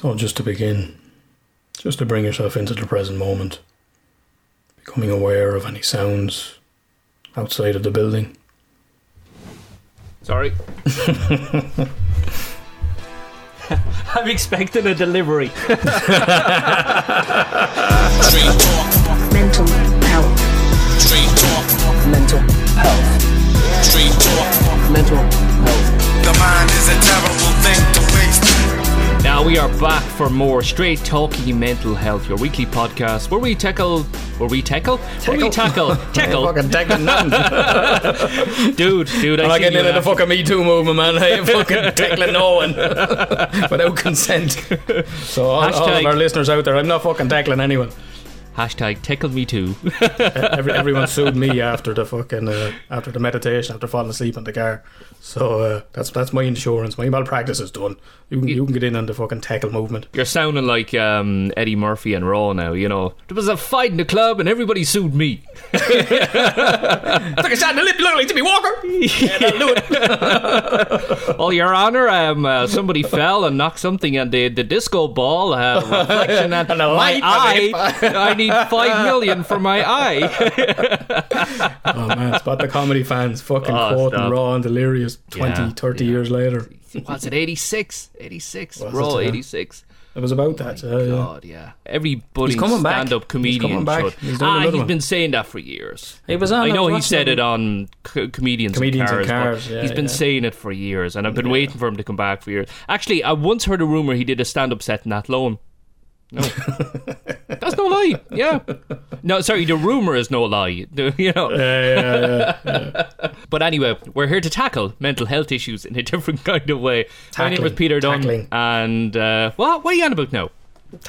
So, just to begin, just to bring yourself into the present moment, becoming aware of any sounds outside of the building. Sorry. I'm expecting a delivery. Mental health. Mental health. Mental health. The mind is a terrible thing to waste. Now we are back for more straight talking mental health, your weekly podcast where we tackle, where we tackle, where we tackle, tackle, Fucking tackling nothing. dude, dude. I I'm not getting into the fucking Me Too movement, man. I ain't fucking tackling no one without consent. So, all, all of our listeners out there, I'm not fucking tackling anyone. Hashtag tickle me too. Every, everyone sued me after the fucking uh, after the meditation, after falling asleep in the car. So uh, that's that's my insurance. My malpractice is done. You can you can get in on the fucking tackle movement. You're sounding like um, Eddie Murphy and Raw now. You know there was a fight in the club and everybody sued me. I think I shot in the lip. You look like Jimmy Walker. Yeah, that'll it. Oh, Your Honor, um, uh, somebody fell and knocked something and the, the disco ball. Uh, reflection at And a my light eye. On need five million for my eye. Oh man, spot the comedy fans fucking Oh, quoting stop. Raw and Delirious 20, Yeah, 30 yeah. years later. What's it 86? 86. Was Raw it, 86. It was about that. uh, yeah. God, yeah. Every budding coming back. stand-up He's comedian coming back. should. He's doing ah, another he's one. been saying that for years. He was on. I know was he watching said him. it on co- comedians, Comedians in in cars. but Cars, yeah, he's been yeah. saying it for years, and I've been waiting for him to come back for years. Actually, I once heard a rumor he did a stand-up set in Athlone. No, that's no lie. Yeah, no, sorry. The rumor is no lie. You know. Yeah, yeah, yeah. But anyway, we're here to tackle mental health issues in a different kind of way. My name is Peter Dunn, Tackling. and uh, what? What are you on about now?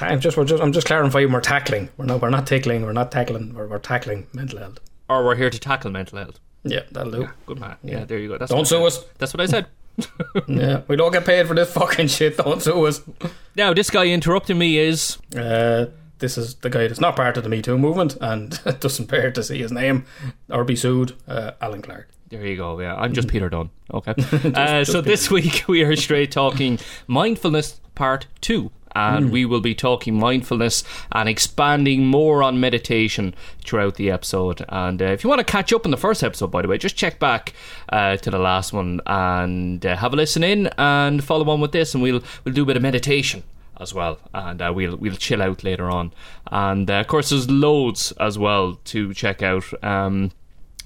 I'm just, we're just, I'm just clarifying. We're tackling. We're not. We're not tickling. We're not tackling. We're, we're tackling mental health. Or we're here to tackle mental health. Yeah, that'll do. Good man. Yeah, there you go. That's Don't sue us. That's what I said. Yeah, we don't get paid for this fucking shit. Don't sue us. Now, this guy interrupting me is Uh, this is the guy that's not part of the Me Too movement and doesn't bear to see his name or be sued. Uh, Alan Clark. There you go. Yeah, I'm just Peter Dunn. Okay. uh, so this week we are straight talking mindfulness part two. And we will be talking mindfulness and expanding more on meditation throughout the episode. And uh, if you want to catch up on the first episode, by the way, just check back uh, to the last one and uh, have a listen in and follow on with this. And we'll we'll do a bit of meditation as well, and uh, we'll we'll chill out later on. And uh, of course, there's loads as well to check out. Um,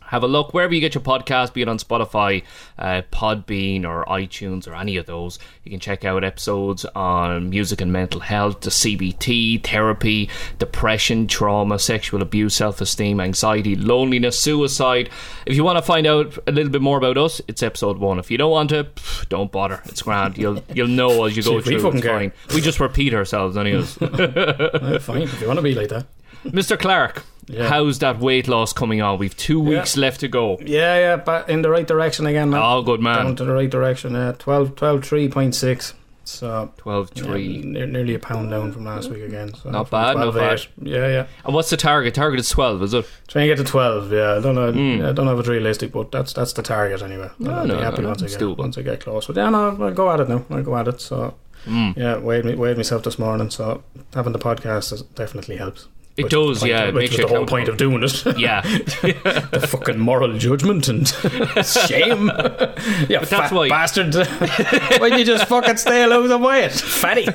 have a look wherever you get your podcast, be it on Spotify, uh, Podbean, or iTunes, or any of those. You can check out episodes on music and mental health, the CBT, therapy, depression, trauma, sexual abuse, self esteem, anxiety, loneliness, suicide. If you want to find out a little bit more about us, it's episode one. If you don't want to, pff, don't bother. It's grand. You'll you'll know as you go we through. care. fine. We just repeat ourselves, anyways. Fine, if you want to be like that. Mr. Clark, Yeah. how's that weight loss coming on? We've two weeks left to go. Yeah, yeah, but in the right direction again, man. Oh, good man. Down to the right direction. Yeah, 12, 12 3.6. So 12 3. ne- nearly a pound down from last week again. So Not bad, not 12.8. bad. Yeah, yeah. And what's the target? Target is 12, is it? Try and get to twelve. Yeah, I don't know. Mm. I don't know if it's realistic, but that's that's the target anyway. No, I'll no, be happy no, once I it's get doable. once I get close. But yeah, no, I'll go at it now. I'll go at it. So Mm. yeah, weighed me weighed myself this morning. So having the podcast definitely helps. It Which does, point yeah, of- it which makes was the whole point of doing it. Yeah. the fucking moral judgment and shame. yeah, But that's fat why- bastard. Why you just fucking stay a losing weight, fatty?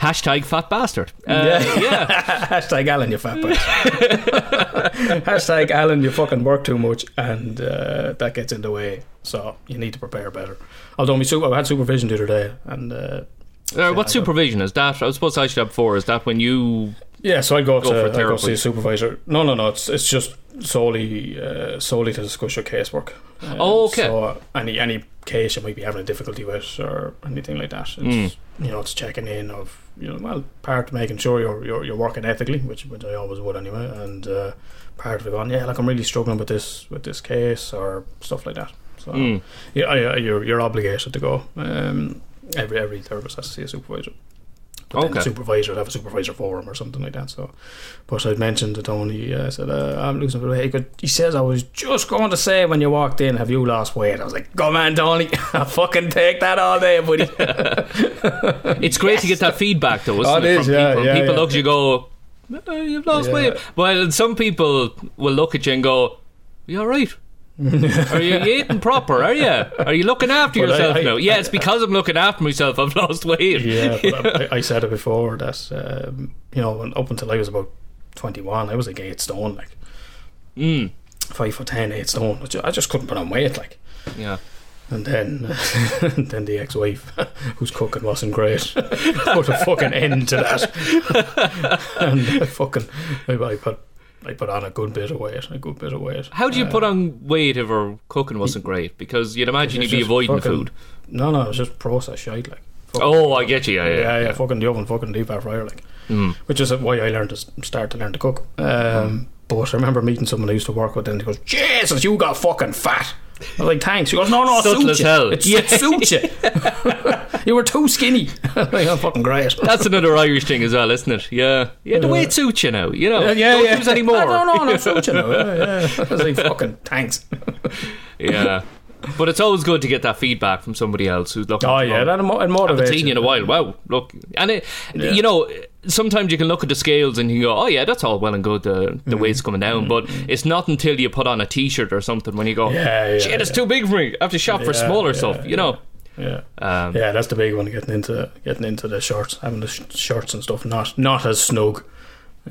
Hashtag fat bastard. Uh, Yeah. yeah. Hashtag Alan, you fat bastard. Hashtag Alan, you fucking work too much, and uh, that gets in the way. So you need to prepare better. Although me, su- I had supervision the other day, and uh, Uh, what supervision is that? I suppose I should have four. Is that when you. Yeah, so I go, Go to for I go see a supervisor. No, no, no. It's it's just solely uh, solely to discuss your casework. Uh, Oh, okay. So uh, any any case you might be having a difficulty with, or anything like that. It's, You know, it's checking in of you know, well, part of making sure you're you're, you're working ethically, which which I always would anyway, and uh, part of it going, yeah, like I'm really struggling with this with this case or stuff like that. So Mm. yeah, you're you're obligated to go. Um, every every therapist has to see a supervisor. But then the Okay. supervisor would have a supervisor for him or something like that. So, but I'd mentioned to Tony, uh, I said, uh, I'm losing a bit of weight. He goes- He says, I was just going to say when you walked in, have you lost weight? I was like, go man, Tony. I'll fucking take that all day, buddy. It's great to get that feedback, though, isn't Oh, it? it is, from yeah, people. yeah, people yeah. look at you go, "Oh, you've lost Yeah. weight. Well, some people will look at you and go, "You're all right? are you eating proper? Are you? Are you looking after But yourself I- now? Yeah, it's because I'm looking after myself. I've lost weight. yeah, but I, I said it before that, um, you know, up until I was about 21, I was like eight stone, like Mm, five foot ten, eight stone. I ju- I just couldn't put on weight, like. yeah. And then, then the ex-wife, whose cooking wasn't great, put a fucking end to that. and I fucking, I, I put, I put on a good bit of weight, a good bit of weight. How do you Uh, put on weight if her cooking wasn't great? Because you'd imagine you'd be avoiding fucking- food. No, no, it's just processed shite, like. Fucking- Oh, I get you. Yeah, yeah. yeah, yeah, yeah. fucking the oven, fucking deep air fryer, like. Mm. Which is why I learned to start to learn to cook. Um, but I remember meeting someone I used to work with, and he goes, "Jesus, you got fucking fat." I was like, "Thanks." He goes, "No, no, it suits you. it suits you. you were too skinny." like, I'm fucking great. That's another Irish thing as well, isn't it? Yeah, yeah. The way it suits you now, you know. Yeah, yeah, Don't yeah. use any more. No, no, no, it suits you. now. Yeah, yeah. Like, "Fucking thanks." yeah. But it's always good to get that feedback from somebody else who's looking. Oh yeah, more. that mo- it haven't motivates. seen you in a while. Wow, look, and it, you know, sometimes you can look at the scales and you go, "Oh yeah, that's all well and good. The the Mm. weight's coming down," but it's not until you put on a T-shirt or something when you go, Yeah, yeah, "Shit, it's too big for me. I have to shop for smaller yeah, stuff." You know. Yeah. Um, Yeah, that's the big one. Getting into getting into the shorts, having the sh- shorts and stuff not not as snug.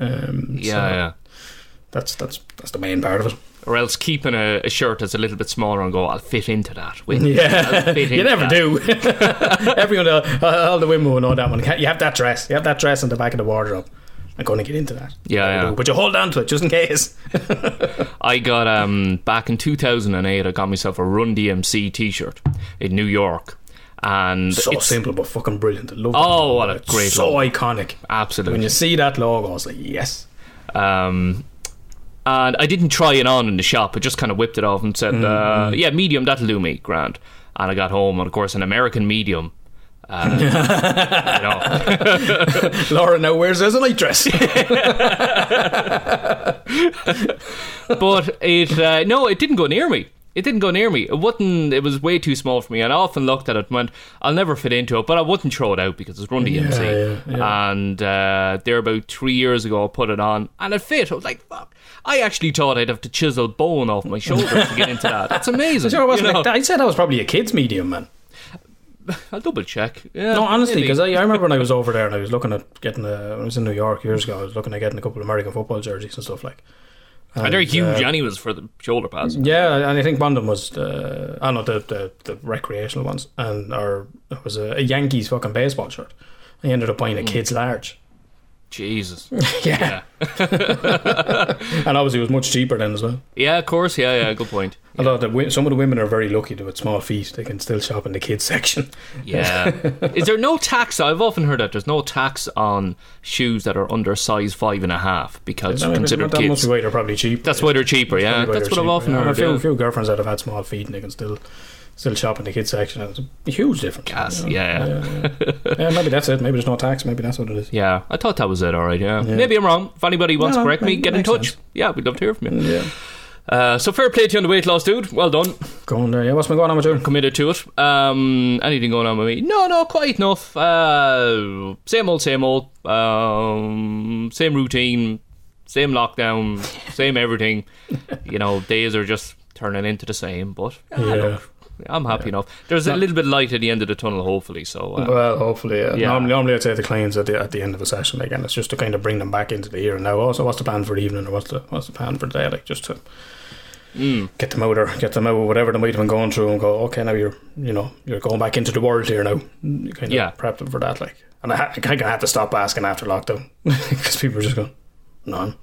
Um, yeah, so yeah. That's that's that's the main part of it. Or else keeping a, a shirt that's a little bit smaller and go, "I'll fit into that." With, Yeah, you never that. do. Everyone, uh, all the women will know that one. You have that dress. You have that dress in the back of the wardrobe. I'm going to get into that. Yeah, yeah. But you hold on to it just in case. I got um back in 2008. I got myself a Run DMC T-shirt in New York, and So it's simple but fucking brilliant. I love Oh, what a It's great So logo. iconic. absolutely. When you see that logo, I was like, yes. Um, and I didn't try it on in the shop. I just kind of whipped it off and said, Mm, uh, "Yeah, medium. That'll do me, grand." And I got home, and of course, an American medium. Uh, Laura now wears as a night dress. but it uh, no, it didn't go near me. It didn't go near me. It wouldn't. It was way too small for me. And I often looked at it and went, "I'll never fit into it." But I wouldn't throw it out because it's Run DMC. yeah, yeah. And uh, there about three years ago, I put it on and it fit. I was like, "Fuck!" I actually thought I'd have to chisel bone off my shoulder to get into that. That's amazing. Sure, you know? like. I'd say that was probably a kid's medium, man. I'll double check. Yeah, No, honestly, because I, I remember when I was over there and I was looking at getting a, when I was in New York years ago, I was looking at getting a couple of American football jerseys and stuff like. And they're huge, uh, anyways, for the shoulder pads. Yeah, and I think one of them was the I don't know the the, the recreational ones, and or it was a, a Yankees fucking baseball shirt. I ended up buying a kid's large. Jesus. Yeah, Yeah. and obviously it was much cheaper then as well. yeah, of course. Yeah, yeah. Good point. Although the, some of the women are very lucky to have small feet; they can still shop in the kids section. Yeah. Is there no tax? I've often heard that there's no tax on shoes that are under size five and a half because That, considered that must kids. be why they're probably cheap. That's why they're cheaper. Yeah, that's what they're I've often cheaper. I have heard. A few, yeah. few girlfriends that have had small feet and they can still still shop in the kids section. And it's a huge difference. Gas, you know? yeah, yeah, yeah. Yeah, maybe that's it. Maybe there's no tax. Maybe that's what it is. Yeah, I thought that was it. All right, yeah. Maybe I'm wrong. If anybody wants No, to correct me, get in touch. sense. Yeah, we'd love to hear from you. Yeah, Uh, so fair play to you on the weight loss, dude. Well done. going there. Yeah, what's been going on with you? Committed to it. Um, anything going on with me? No, no, quite enough. Uh, same old, same old. Um, same routine, same lockdown, same everything. You know, days are just turning into the same. But ah, Yeah. look, I'm happy enough. There's a little bit of light at the end of the tunnel, hopefully. So uh, Well, hopefully, yeah. Yeah. Normally, normally I'd say the clients at the at the end of a session again. It's just to kind of bring them back into the here and now. Also, what's the plan for the evening, or what's the what's the plan for the day? Like just to mm, get them out or get them out of whatever they might have been going through, and go, okay, now you're you know you're going back into the world here now. You kind of Yeah. prep them for that, like. And I, I kind of had to stop asking after lockdown because people were just going, none.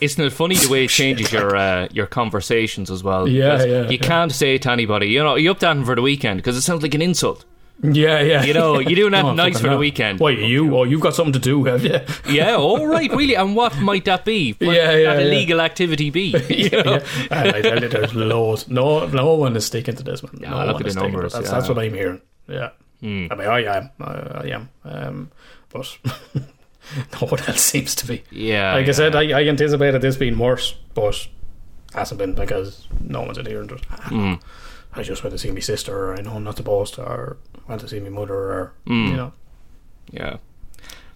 Isn't it funny the way it changes your uh, your conversations as well? Yeah, yeah, You yeah. can't say to anybody, you know, you up dancing for the weekend because it sounds like an insult. Yeah, yeah. You know, you're doing that Oh, nice for the weekend. Why you? Oh, you've got something to do, have you? Yeah, all right, really. And what might that be? What Yeah, yeah, that yeah. illegal activity be? You yeah, know? yeah. Tell you, there's loads. No, no one is sticking to this, man. Yeah, no look one at is the numbers. That's, yeah. that's what I'm hearing. Yeah. Hmm. I mean, I am. I, I am. Um, but no one else seems to be. Yeah. Like yeah. I said, I, I anticipated this being worse, but hasn't been because no one's adhering to it. Mm. I just went to see my sister, or I know I'm not supposed to, or went to see my mother, or Mm. you know, Yeah.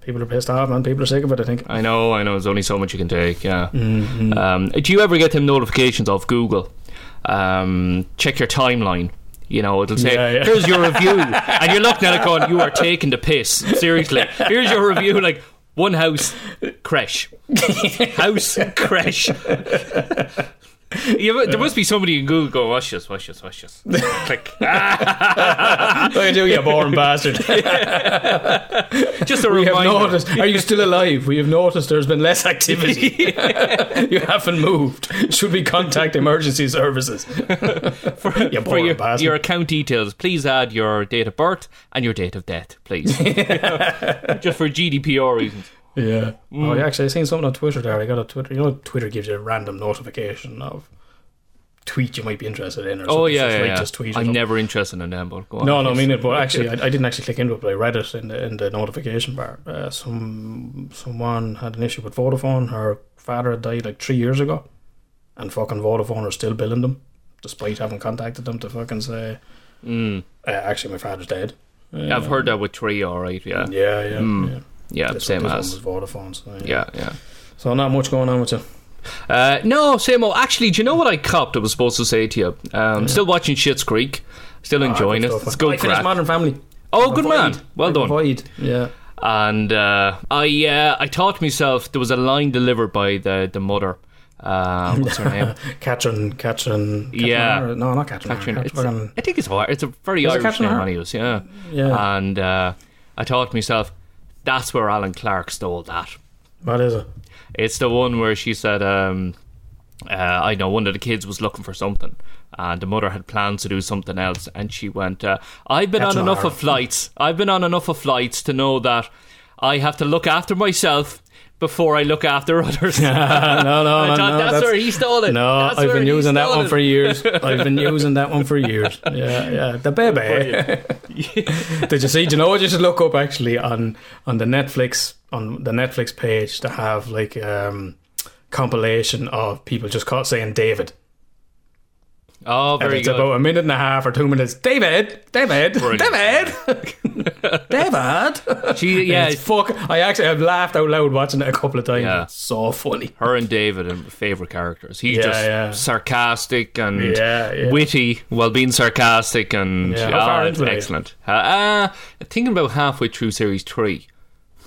people are pissed off, man. People are sick of it. I think. I know, I know. There's only so much you can take. Yeah. Mm-hmm. Um, do you ever get them notifications off Google? Um, check your timeline. You know, it'll say, Yeah, yeah. "Here's your review," and you're looking at it going, "You are taking the piss." Seriously, here's your review. Like one house crash, house crash. You, there must be somebody in Google going, "Watch this, watch this, watch this." Click. Ah, Look at you, you boring bastard. just a We have reminder. noticed. Are you still alive? We have noticed there's been less activity. you haven't moved. Should we contact emergency services? for, You for your, bastard. your account details, please add your date of birth and your date of death, please. Just for GDPR reasons. Yeah. Oh, yeah, actually, I seen something on Twitter there. I got a Twitter. You know, Twitter gives you a random notification of tweet you might be interested in, or Oh something. yeah, yeah, yeah. just tweet. I'm never interested in them, but go on. No, no, I mean it, but actually, I, I didn't actually click into it, but I read it in the in the notification bar. Uh, some someone had an issue with Vodafone. Her father had died like three years ago, and fucking Vodafone are still billing them, despite having contacted them to fucking say, Mm. uh, actually, my father's dead. Uh, I've heard that with three, all right. Yeah, Yeah, yeah, Mm. yeah. Yeah, This same as. this one was Vodafone. So, Yeah, yeah. So not much going on with you. Uh, no, same old. Actually, do you know what I copped? I was supposed to say to you. Um, Still watching Schitt's Creek. Still enjoying Ah, it. stuff. It's good I crack. Modern Family. Oh, good man. Well I'm done. avoid. Yeah. And uh, I, uh, I thought to myself there was a line delivered by the the mother. Uh, what's her name? Catherine, Catherine, Catherine Yeah. No, not Catherine. Catherine. O'Hara, It's, Catherine- I think it's O'Hara. It's a very Is Irish Catherine name, anyways. Yeah. yeah. And uh, I thought to myself, that's where Alan Clark stole that. what is it? It's the one where she said, um, uh, I know one of the kids was looking for something, and the mother had plans to do something else, and she went, uh, I've been That's on enough of flights. I've been on enough of flights to know that I have to look after myself before I look after others. no, no, no, thought no. that's, where he stole it. No, That's I've been using that one it. for years. I've been using that one for years. Yeah, yeah. The baby. Did you see? Do you know what you should look up actually on on the Netflix on the Netflix page to have like um compilation of people just caught saying David. Oh, And very it's good. about a minute and a half or two minutes. David, David, Brilliant. David, David. She, yeah, fuck. I actually have laughed out loud watching it a couple of times. Yeah. It's so funny. her and David are favorite characters. He's Yeah, just yeah. sarcastic and Yeah, witty while being sarcastic and Yeah, how ah, it's into it are you? excellent. Uh, uh, thinking about halfway through series three.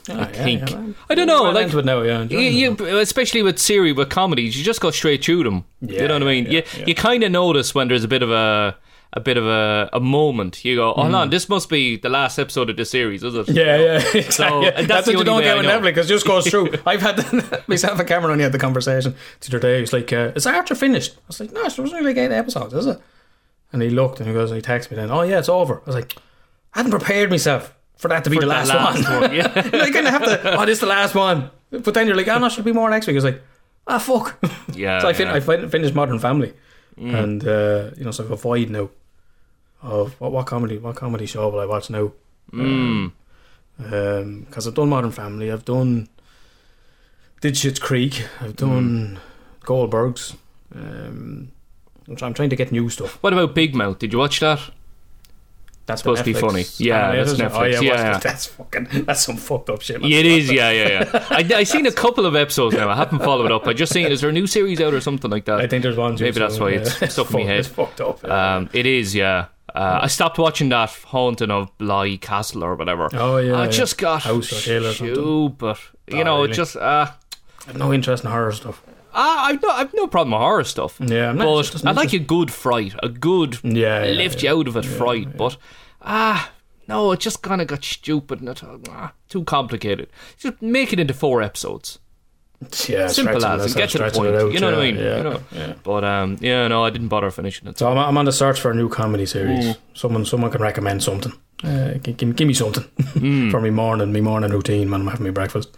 I think. I don't know, like- into it now. Yeah, You, you, especially with series with comedies, you just go straight through them. Yeah, you know what I mean? yeah, you yeah. you kind of notice when there's a bit of a a bit of a, a moment. You go, oh, hold on, this must be the last episode of the series, is it? Mm. Yeah, yeah. Exactly. and that's that's, what you don't way get I with know. Netflix. It just goes through. I've had myself and Cameron only had the conversation the other day. He was like, uh, "Is Archer finished?" I was like, "No, it's only like eight episodes, is it?" And he looked and he goes, and he texted me then, "Oh yeah, it's over." I was like, "I hadn't prepared myself for that to be the last, last one." one, yeah. like, kind of have to. Oh, this is the last one. But then you're like, "Oh no, should be more next week." I was like, "Ah, fuck." Yeah, so I, fin- yeah. I fin- finished Modern Family, and uh, you know, so I've avoid now of what, what comedy, what comedy show will I watch now? Mm. because I've done Modern Family, I've done did Schitt's Creek, I've done Goldbergs. Um, I'm trying to get new stuff. What about Big Mouth? Did you watch that? That's Supposed to be funny. Yeah, Ah, that's? Netflix. Oh, yeah, Yeah, that's fucking that's some fucked up shit. Yeah, it is, yeah, yeah, yeah. I, I seen a couple of episodes now. I haven't followed up. I just seen. Is there a new series out or something like that? I think there's one. Maybe too, that's so, why yeah. it's stuck in my head. It's fucked up. yeah. Um, it is, yeah. Uh, I stopped watching that haunting of Bly Castle or whatever. Oh, yeah, I yeah. just got House or Hill or something. stupid. You Oh, know, really? it just. Uh, I've no interest in horror stuff. I, I've no, I've no problem with horror stuff. Yeah, I'm not- but I like a good fright, a good Yeah, yeah, lift you out of it fright. But ah, no, it just kind of got stupid and it, ah, too complicated. Just make it into four episodes. Yeah, Simple as and it, get to the point. you know what I mean? Yeah, you know. yeah. But um, yeah, no, I didn't bother finishing it. So I'm, I'm on the search for a new comedy series. Mm. Someone someone can recommend something. Uh, give, give, give me something Mm. for me morning, me morning routine when I'm having my breakfast.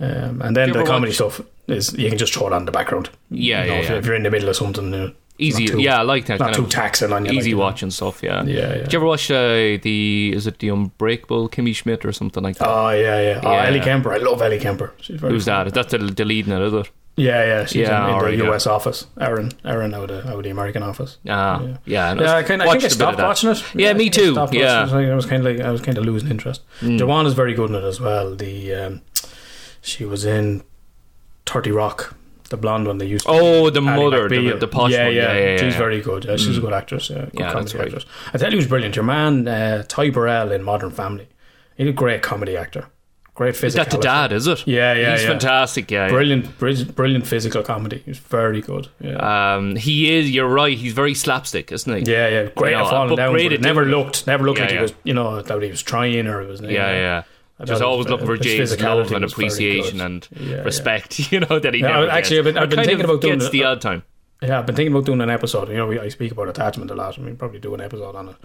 Um, and then Do you the ever comedy watch- stuff is you can just throw it on the background. Yeah, You know, yeah, if, yeah. if you're in the middle of something, uh, Easy, too- yeah, I like that not too taxing on you. like, easy you know. watching stuff. Yeah, Yeah, yeah. Did you ever watch uh, the? Is it the Unbreakable Kimmy Schmidt or something like that? Oh yeah, yeah. Oh, Yeah. Ellie Kemper. I love Ellie Kemper. She's very Who's funny. that? That's the, the lead in it, is it? Yeah, yeah. She's Yeah, in, in alright, the yeah. US office. Erin, Erin out of, out of the American office. Ah, Yeah. yeah. and Yeah, I, kind of, I think I a bit of stopped watching it. Yeah, me think I too, yeah. it. I was kind of like I was kind of losing interest. Mm. Joanne is very good in it as well. The um, she was in Thirty Rock, the blonde one they used. to Oh, the Ally mother, the, the posh yeah, one. Yeah, yeah, yeah. She's yeah. very good. Yeah, she's a good actress. Yeah, good Yeah, comedy right. actress. I tell you, who's brilliant. Your man uh, Ty Burrell in Modern Family. He's a great comedy actor. Great physical. Is that the dad? Is it? Yeah, yeah, He's fantastic. Yeah. Brilliant, brilliant, brilliant physical comedy. He's very good. Yeah. Um, he is. You're right. He's very slapstick, isn't he? Yeah, yeah, great You know, falling but down. great never looked, never looked like he was, you know, that he was trying or it was. yeah, yeah. Just always looking for James love and appreciation and Yeah, yeah. respect. You know that he Yeah, never actually, I've gets. been- I've been thinking about doing the odd time. Yeah, I've been thinking about doing an episode. You know, we, I speak about attachment a lot. I mean, probably do an episode on it.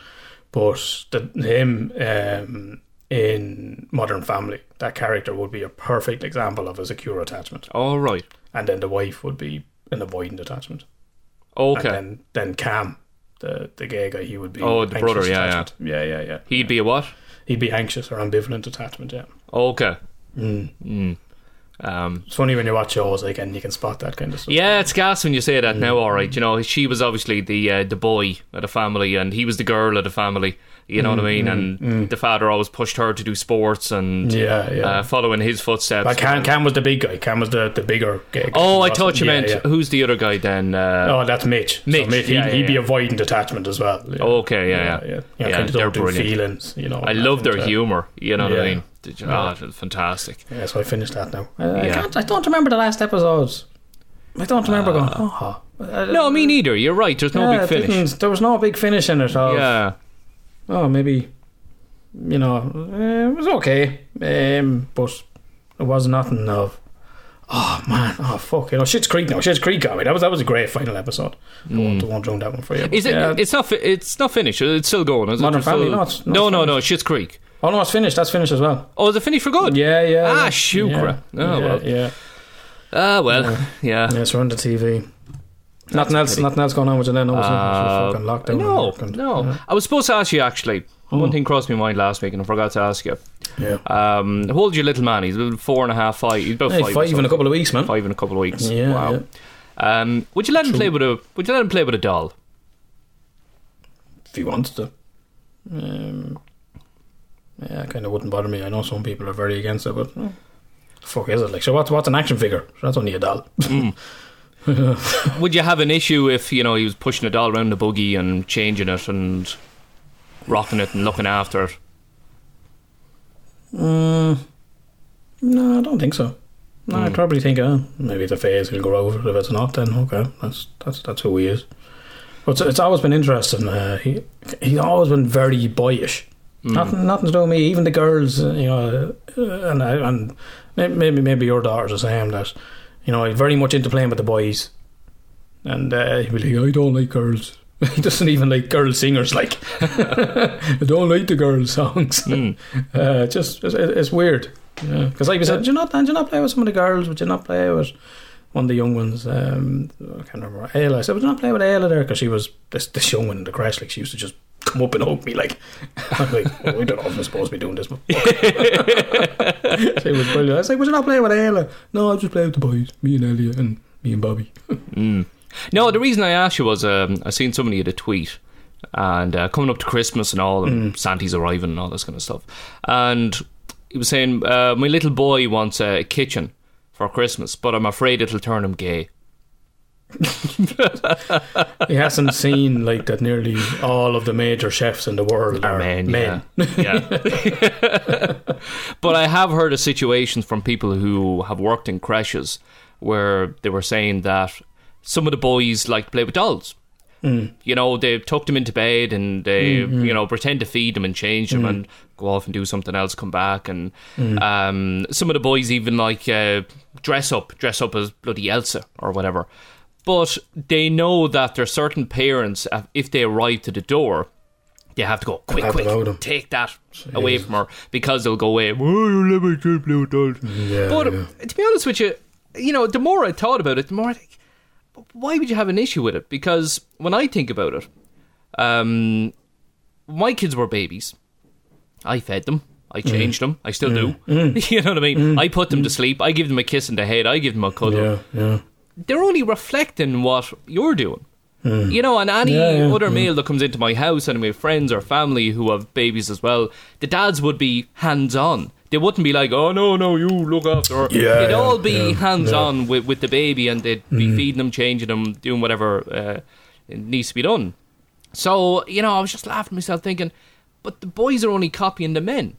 But the, him um, in Modern Family, that character would be a perfect example of a secure attachment, All right. and then the wife would be an avoidant attachment. Okay. And then, then Cam, the the gay guy, he would be. Oh, the brother, yeah, attachment. yeah, yeah, yeah. He'd be a what? He'd be anxious or ambivalent attachment. Yeah. Okay. Mm. Mm. Um, It's funny when you watch shows like and you can spot that kind of stuff. yeah, it's gas when you say that Mm. now. All right, you know, she was obviously the uh, the boy of the family, and he was the girl of the family. You know what I mean? And the father always pushed her to do sports and Mm, Yeah, yeah. uh, following his footsteps. But Cam, Cam was the big guy. Cam was the, the bigger guy. oh, I thought you yeah, meant yeah. who's the other guy then? Uh, Oh, that's Mitch. Mitch, So Mitch yeah, he'd be avoiding avoidant attachment as well. Okay, yeah, yeah. yeah. yeah. Kind of they're brilliant. feelings. You know. I love their uh, humour. You know what I mean? Did you- Oh, fantastic. Yeah, so I finished that now. I, I, can't, I don't remember the last episodes. I don't remember going. Oh, Uh, No, me neither. You're right. There's no big finish. There was no big finish in it. Of, Yeah. Oh, maybe. You know, uh, it was okay, um, but it was nothing of. Oh man! Oh fuck! You know, Schitt's Creek now. Schitt's Creek got me. That was that was a great final episode. I won't, I won't drone that one for you. Is it? Yeah. It's not. fi- It's not finished. It's still going. Is Modern it? Family? Still- No, it's- no, no, no, no. Schitt's Creek. Oh no, it's finished. That's finished as well. Oh, is it finished for good? Yeah, yeah. Ah, yeah. shoot, yeah. Oh, yeah, well. yeah. Ah, well, yeah. Yeah, it's on the TV. Nothing else. Nothing else going on with you then. Obviously, Uh, fucking lockdown. no, no. I was supposed to ask you actually. One thing crossed my mind last week, and I forgot to ask you. Yeah. Um, how old's your little man? He's about four and a half, five. He's about Hey, five. five in a couple of weeks, man. Five in a couple of weeks. Yeah, wow. Um, would you let him True. play with a? Would you let him play with a doll? if he wants to. Um, yeah, kind of wouldn't bother me. I know some people are very against it, but eh, fuck is it like? So what's what's an action figure? That's only a doll. Would you have an issue if you know he was pushing a doll around the buggy and changing it and rocking it and looking after it? Mm, no, I don't think so. No, Hmm. I'd probably think, oh, maybe the phase. He'll grow over. If it's not, then okay, that's that's that's who he is. But it's, it's always been interesting. Uh, he he's always been very boyish. Hmm. Nothing, nothing to do with me. Even the girls, uh, you know, uh, and I- and maybe maybe your daughter's the same. That you know, he's very much into playing with the boys, and uh, he'd be like, I don't like girls. he doesn't even like girl singers. Like, I don't like the girl songs. Hmm. Uh, just it's, it's weird. Because like we said, do you not, do you not play with some of the girls? Would you not play with one of the young ones? Um, I can't remember. Ayla. I said, would you not play with Ayla there? Because she was this this young one in the crash. Like she used to just come up and hug me. Like, I'm like, oh, I don't know if I'm supposed to be doing this. But she was brilliant. I was like, would you not playing with Ayla? No, I was just playing with the boys. Me and Elliot and me and Bobby. Mm. No, the reason I asked you was um, I seen somebody had a tweet and uh, coming up to Christmas and all, and Santa's arriving and all this kind of stuff. And he was saying, uh, My little boy wants a kitchen for Christmas, but I'm afraid it'll turn him gay. He hasn't seen like that. Nearly all of the major chefs in the world are, Are men, men. yeah. Yeah. but I have heard of situations from people who have worked in creches where they were saying that some of the boys like to play with dolls. Mm. You know, they tuck them into bed and they, mm, mm. you know, pretend to feed them and change them and go off and do something else, come back. And um, some of the boys even like uh, dress up, dress up as bloody Elsa or whatever. But they know that there are certain parents, uh, if they arrive to the door, they have to go quick, quick, load 'em. take that away from her because they'll go away. You let me play with dolls." Yeah, But yeah. to be honest with you, you know, the more I thought about it, the more I think, why would you have an issue with it? Because when I think about it, um, my kids were babies. I fed them. I Mm. changed them. I still do. you know what I mean? I put them to sleep. I give them a kiss in the head. I give them a cuddle. Yeah, yeah. They're only reflecting what you're doing. You know, and any Hmm. Yeah, yeah, other male that comes into my house and we have friends or family who have babies as well, the dads would be hands on. They wouldn't be like, oh no, no, you look after her. Yeah, they'd yeah, all be yeah, hands yeah. Hmm. on with, with the baby and they'd be feeding them, changing them, doing whatever uh, needs to be done. So, you know, I was just laughing at myself thinking, but the boys are only copying the men.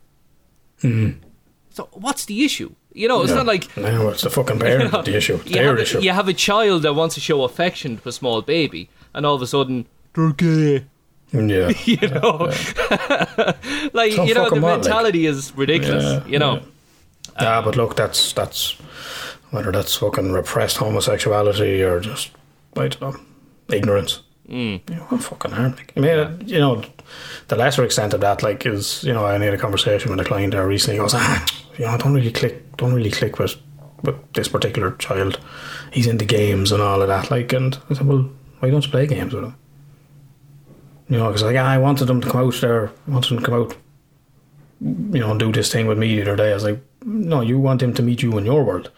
So, what's the issue? You know, it's. Yeah. not like No, it's the fucking parent the issue. It's you have, issue. a, you have a child that wants to show affection to a small baby, and all of a sudden they're gay. Yeah. You know, like So you know, the what, like? mentality is ridiculous. Yeah, you know, Yeah, but look, that's that's whether that's fucking repressed homosexuality or just I don't know ignorance. Mm. You know, what fucking harm? Like, I mean, you know, the lesser extent of that, like, is you know, I had a conversation with a client there recently. He goes, ah, you know, I don't really click, don't really click with with this particular child. He's into games and all of that. Like, and I said, well, why don't you play games with him? You know, because like I wanted them to come out there, I wanted them to come out you know, and do this thing with me the other day. I was like, no, you want him to meet you in your world.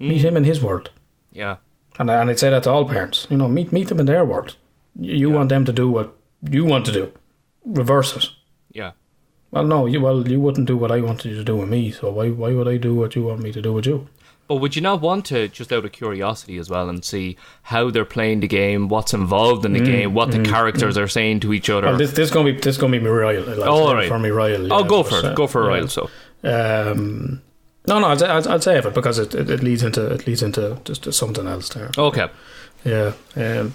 Meet him in his world. yeah, And, I- and I'd say that to all parents. You know, meet meet them in their world. You, you want them to do what you want to do. Reverse it. yeah, Well, no, you well, you wouldn't do what I wanted you to do with me. So why why would I do what you want me to do with you? But would you not want to, just out of curiosity as well, and see how they're playing the game, what's involved in the game, what the characters are saying to each other? Mm, Well, this this gonna be this gonna be me royal. Like, Oh, all right. for me royal. oh, go for it, uh, go for a yeah. So, Um, no, no, I'd, I'd, I'd save it because it, it, it leads into it leads into just something else there. okay, Yeah. Um,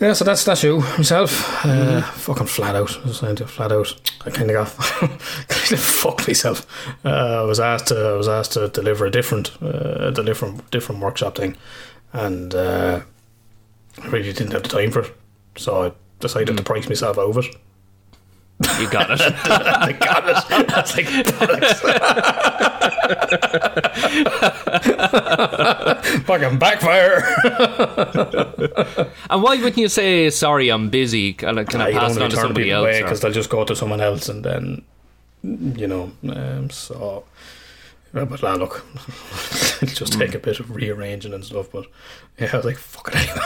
yeah, so that's that's you myself. Uh, fucking flat out. I was saying to flat out. I kind of got kind of fucked myself. Uh, I was asked to I was asked to deliver a different uh, a different different workshop thing, and uh, I really didn't have the time for it. So I decided to price myself over it. You got it. I got it. That's like fucking backfire. and why wouldn't you say sorry? I'm busy. Can I, can I you pass it on to somebody else? because they'll just go to someone else and then you know um, so but nah, look it'll just Hmm. take a bit of rearranging and stuff but yeah I was like fuck it anyway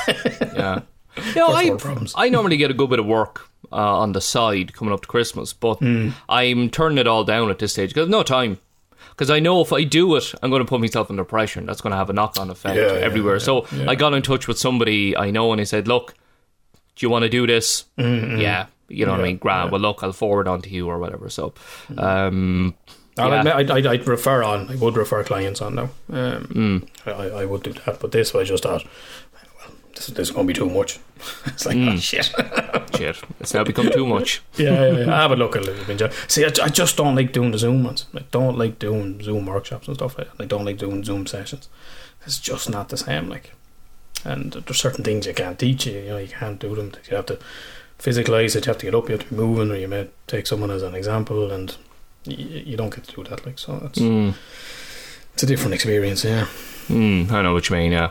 Yeah. You know, I. I normally get a good bit of work uh, on the side coming up to Christmas, but Hmm. I'm turning it all down at this stage because no time. Because I know if I do it, I'm going to put myself under pressure, and that's going to have a knock-on effect Yeah, everywhere. yeah, so. I got in touch with somebody I know, and he said, "Look, do you want to do this? Yeah, you know what I mean. Grand. Well, look, I'll forward on to you or whatever." So, um, I'll Yeah. I'd, I'd, I'd refer on I would refer clients on now um, Hmm. I, I would do that but this I just thought this going to be too much it's like Hmm. oh shit shit, it's now become too much. yeah, yeah, yeah. Ah, but look, be enjoy- See, I, I just don't like doing the Zoom ones. I don't like doing Zoom workshops and stuff. like that. I don't like doing Zoom sessions. It's just not the same. Like, and there's certain things you can't teach you. You know, you can't do them. You have to physicalize it. You have to get up. You have to be moving, or you may take someone as an example, and you, you don't get to do that. Like, so it's Mm, it's a different experience. Yeah. mm, I know what you mean. Yeah,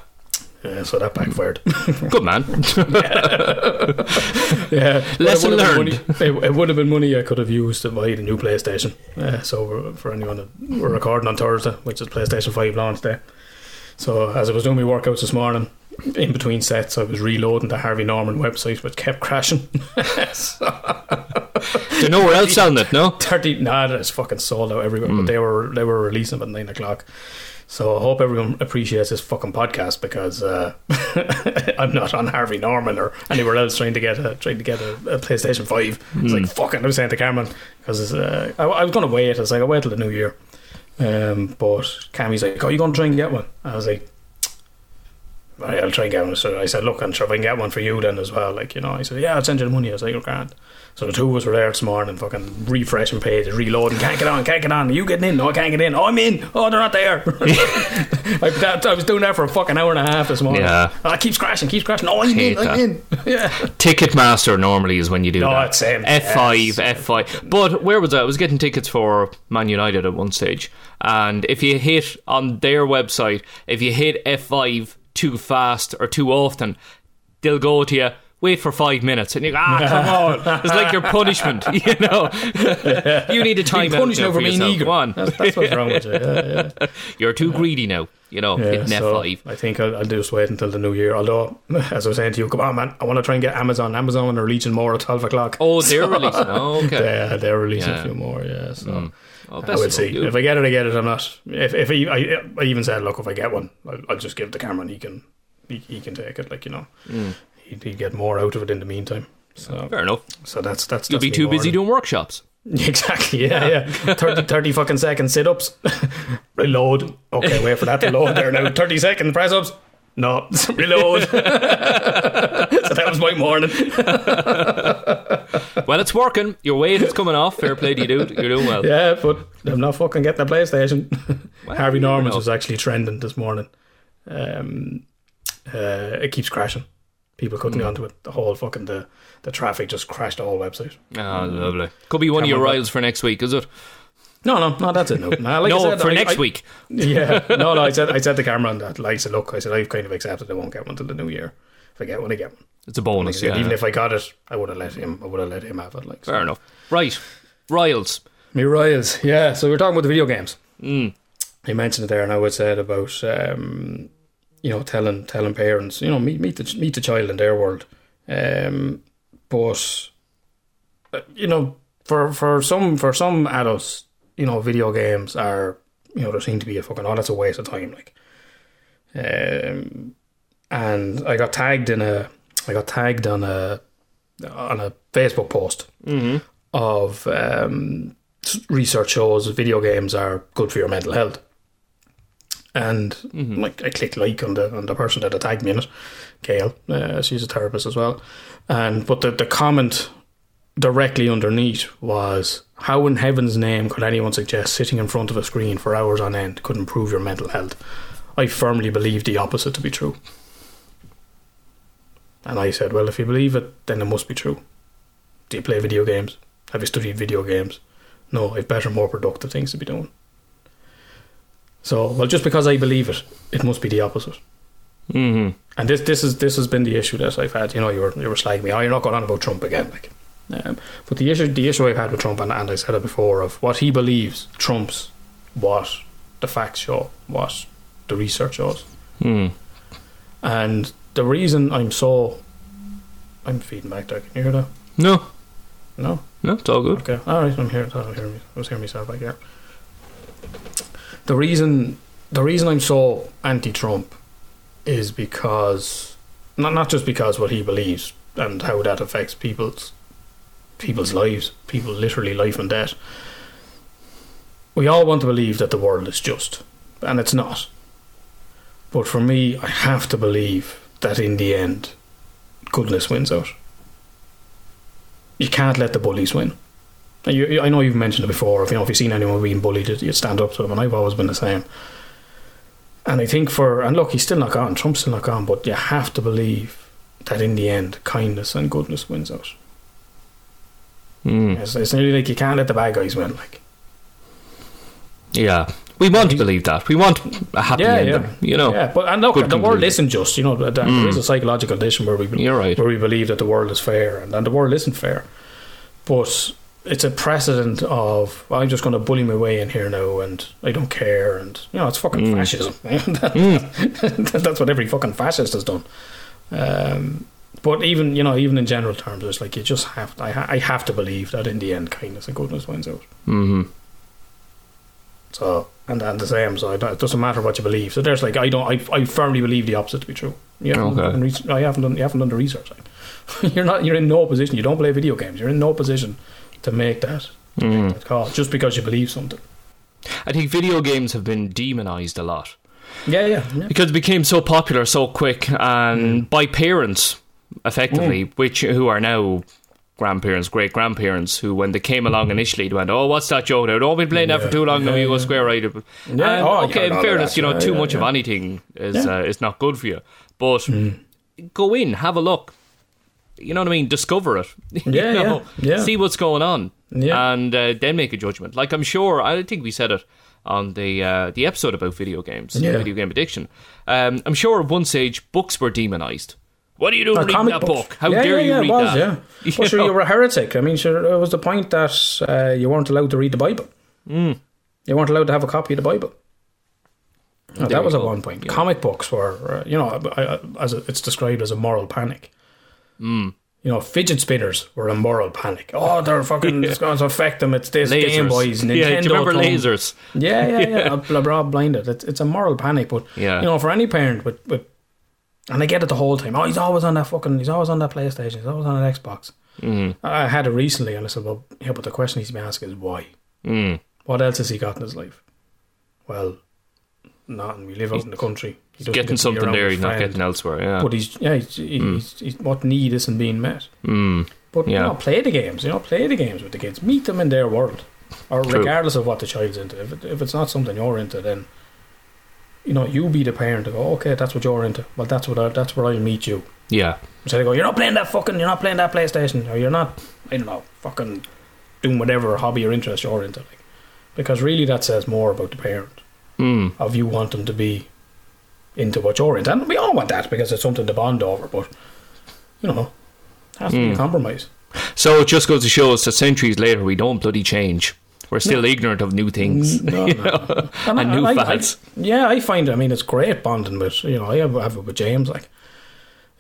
Yeah, so that backfired. good man. yeah, But Lesson it would have been learned. Money, it, would have been money I could have used to buy the new PlayStation. So for- anyone that we're recording on Thursday, which is PlayStation Five launch day. So as I was doing my workouts this morning, in between sets, I was reloading the Harvey Norman website, which kept crashing. so, There's nowhere else selling it, no? Thirty, nah, it's fucking sold out everywhere. But hmm. they were they were releasing them at nine o'clock. So I hope everyone appreciates this fucking podcast because uh, I'm not on Harvey Norman or anywhere else trying to get a trying to get a, a PlayStation Five. It's like fucking. I was saying to Cameron because uh, I, I was going to wait. I was like, I will wait till the new year. Um, but Cammy's like, "Oh, you going to try and get one?" I was like, "Right, I'll try and get one." So I said, "Look, I'm sure if I can get one for you then as well." Like you know, I said, "Yeah, I'll send you the money." I was like, oh, "You're grand." So the two of us were there this morning, fucking refreshing pages, reloading. Can't get on, can't get on. Are you getting in? No, I can't get in. Oh, I'm in. Oh, they're not there. I, that, I was doing that for a fucking hour and a half this morning. Yeah. Oh, it keeps crashing, keeps crashing. Oh, I'm in, I'm in. Yeah. Ticketmaster normally is when you do No, that. same. Um, F5, Yes. F5. But where was I? I was getting tickets for Man United at one stage. And if you hit on their website, if you hit F5 too fast or too often, they'll go to you. Wait for five minutes, and you go, ah, come on! It's like your punishment, you know. you need a time out now now for yourself. eager. On, That's, that's what's wrong with you. Yeah, yeah. you're too greedy now. You know, Yeah, hitting so five. I think I'll, I'll just wait until the new year. Although, as I was saying to you, come on, man, I want to try and get Amazon. Amazon are releasing more at twelve o'clock. Oh, they're releasing. Oh, okay. Yeah, they're releasing a few more. Yeah, so Oh, I would see if I get it, I get it. I'm not. If if I, I, I even said, look, if I get one, I'll, I'll just give it to Cameron. He can he, he can take it. Like you know, Mm. he'd, he'd get more out of it in the meantime. So Fair enough. so that's that's. You'll that's be too busy doing workshops. Exactly, yeah, yeah. 30, 30 fucking second sit ups. Reload. Okay, wait for that to load there now. 30 second press ups. No, reload. so that was my morning. Well, it's working. Your weight is coming off. Fair play to you, dude. You're doing well. Yeah, but I'm not fucking getting a PlayStation. Harvey you Norman's was actually trending this morning. Um, uh, it keeps crashing. People couldn't get onto it. The whole fucking the, the traffic just crashed the whole website. Oh, lovely. Could be one of your riles for next week, is it? No, no, no. That's it. No, Nah, like I no, said, for I- next I- week. Yeah, no, no. I said, I said to Cameron that. Like, I said, look, I said I've kind of accepted I won't get one till the new year. If I get one, I get one. It's a Like I bonus. said, Yeah. Even if I got it, I would have let him. I would have let him have it. Like, so. Fair enough. Right. Riles. Me Riles, yeah. So we are talking about the video games. Mm. You mentioned it there, and I would said about um, you know telling telling parents, you know, meet meet the meet the child in their world. Um, but uh, you know, for for some for some adults, you know, video games are you know there seem to be a fucking oh that's a waste of time. Like, um, and I got tagged in a I got tagged on a on a Facebook post of um, research shows video games are good for your mental health. And like I clicked like on the on the person that had tagged me in it, Gail. Uh, she's a therapist as well. And but the the comment directly underneath was, "How in heaven's name could anyone suggest sitting in front of a screen for hours on end could improve your mental health?" I firmly believe the opposite to be true. And I said, "Well, if you believe it, then it must be true." Do you play video games? Have you studied video games? No, I've better, more productive things to be doing. So, well, just because I believe it, it must be the opposite. Mm-hmm. And this, this is this has been the issue that I've had. You know, you were you were slagging me. Oh, you're not going on about Trump again, like. Um, but the issue, the issue I've had with Trump, and, and I said it before, of what he believes trumps what the facts show, what the research shows. Mm. And the reason I'm so, I'm feeding back there. Can you hear that? No. No. No, it's all good. Okay, all right. I'm here. I was hearing, me, I was hearing myself back here. The reason, the reason I'm so anti-Trump, is because not not just because what he believes and how that affects people's people's lives, people literally life and death. We all want to believe that the world is just, and it's not. But for me, I have to believe that in the end, goodness wins out you can't let the bullies win. And You, I know you've mentioned it before. If you know, if you've seen anyone being bullied, you stand up to them, and I've always been the same. And I think for and look, he's still not gone. Trump's still not gone, but you have to believe that in the end, kindness and goodness wins out. Mm. It's, it's nearly like you can't let the bad guys win. Like, Yeah. We want to believe that. We want a happy yeah, ending. yeah, You know. yeah. But and look, Good the world isn't just. You know, there, is a psychological condition where we You're right. where we believe that the world is fair, and, and the world isn't fair. But it's a precedent of well, I'm just going to bully my way in here now, and I don't care, and you know it's fucking fascism. That's what every fucking fascist has done. Um, but even you know, even in general terms, it's like you just have. I, ha- I have to believe that in the end, kindness and goodness wins out. Mm-hmm. So and and the same. So it doesn't matter what you believe. So there's like I don't. I, I firmly believe the opposite to be true. You haven't Okay. res- I haven't done. You haven't done the research. you're not. You're in no position. You don't play video games. You're in no position to make that, to make that call just because you believe something. I think video games have been demonized a lot Yeah, yeah, yeah. because it became so popular so quick and Mm. by parents, effectively, which who are now grandparents, great grandparents, who when they came along initially, they went, "Oh, what's that joke? Now don't be playing that for too long. now yeah, you go square right." Yeah, And, oh, okay, yeah, in fairness, you know, yeah, too yeah, much of anything is Yeah. uh, is not good for you. But Mm. go in, have a look. You know what I mean? Discover it. You Yeah, know, yeah, yeah. See what's going on. Yeah. and uh, then make a judgment. Like I'm sure, I think we said it on the uh, the episode about video games, Yeah. video game addiction. Um, I'm sure at one stage books were demonized. What are you doing reading that books. book? How yeah, dare yeah, you yeah, read it was, that? Yeah. You Well, sure, you were a heretic. I mean, sure, it was the point that uh, you weren't allowed to read the Bible. Hmm. You weren't allowed to have a copy of the Bible. No, that was you at one point. Yeah. Comic books were, uh, you know, as it's described as a moral panic. Hmm. You know, fidget spinners were a moral panic. Oh, they're fucking, it's going to affect them. It's this Game Boys, Nintendo. yeah, do you remember thumb. lasers? Yeah, yeah, yeah. Blah, blah, blinded. It's, it's a moral panic, but Yeah. you know, for any parent with, with, and I get it the whole time. Oh, he's always on that fucking. He's always on that PlayStation. He's always on an Xbox. Mm. I had it recently, and I said, well, yeah, but the question he's been asking is why. Mm. What else has he got in his life? Well, nothing. We live out in the country. He doesn't Getting something there, he's not getting elsewhere. Yeah. But he's yeah, he's, he's, he's, what need isn't being met. Mm. But you know, play the games. You know, play the games with the kids. Meet them in their world, or True. regardless of what the child's into. If it, if it's not something you're into, then you know you be the parent to go. Okay, that's what you're into. Well, that's what I, that's where I'll meet you. Yeah. Instead of go, you're not playing that fucking, you're not playing that PlayStation, or you're not, I don't know, fucking doing whatever hobby or interest you're into. Like, because really, that says more about the parent Mm. of you want them to be into what you're into, and we all want that because it's something to bond over. But you know, it has to be a compromise. So it just goes to show us that centuries later we don't bloody change. We're still ignorant of new things. No, you no, know? And and I- new I- I- yeah, I find. I mean, it's great bonding with. You know, I have, have it with James. Like,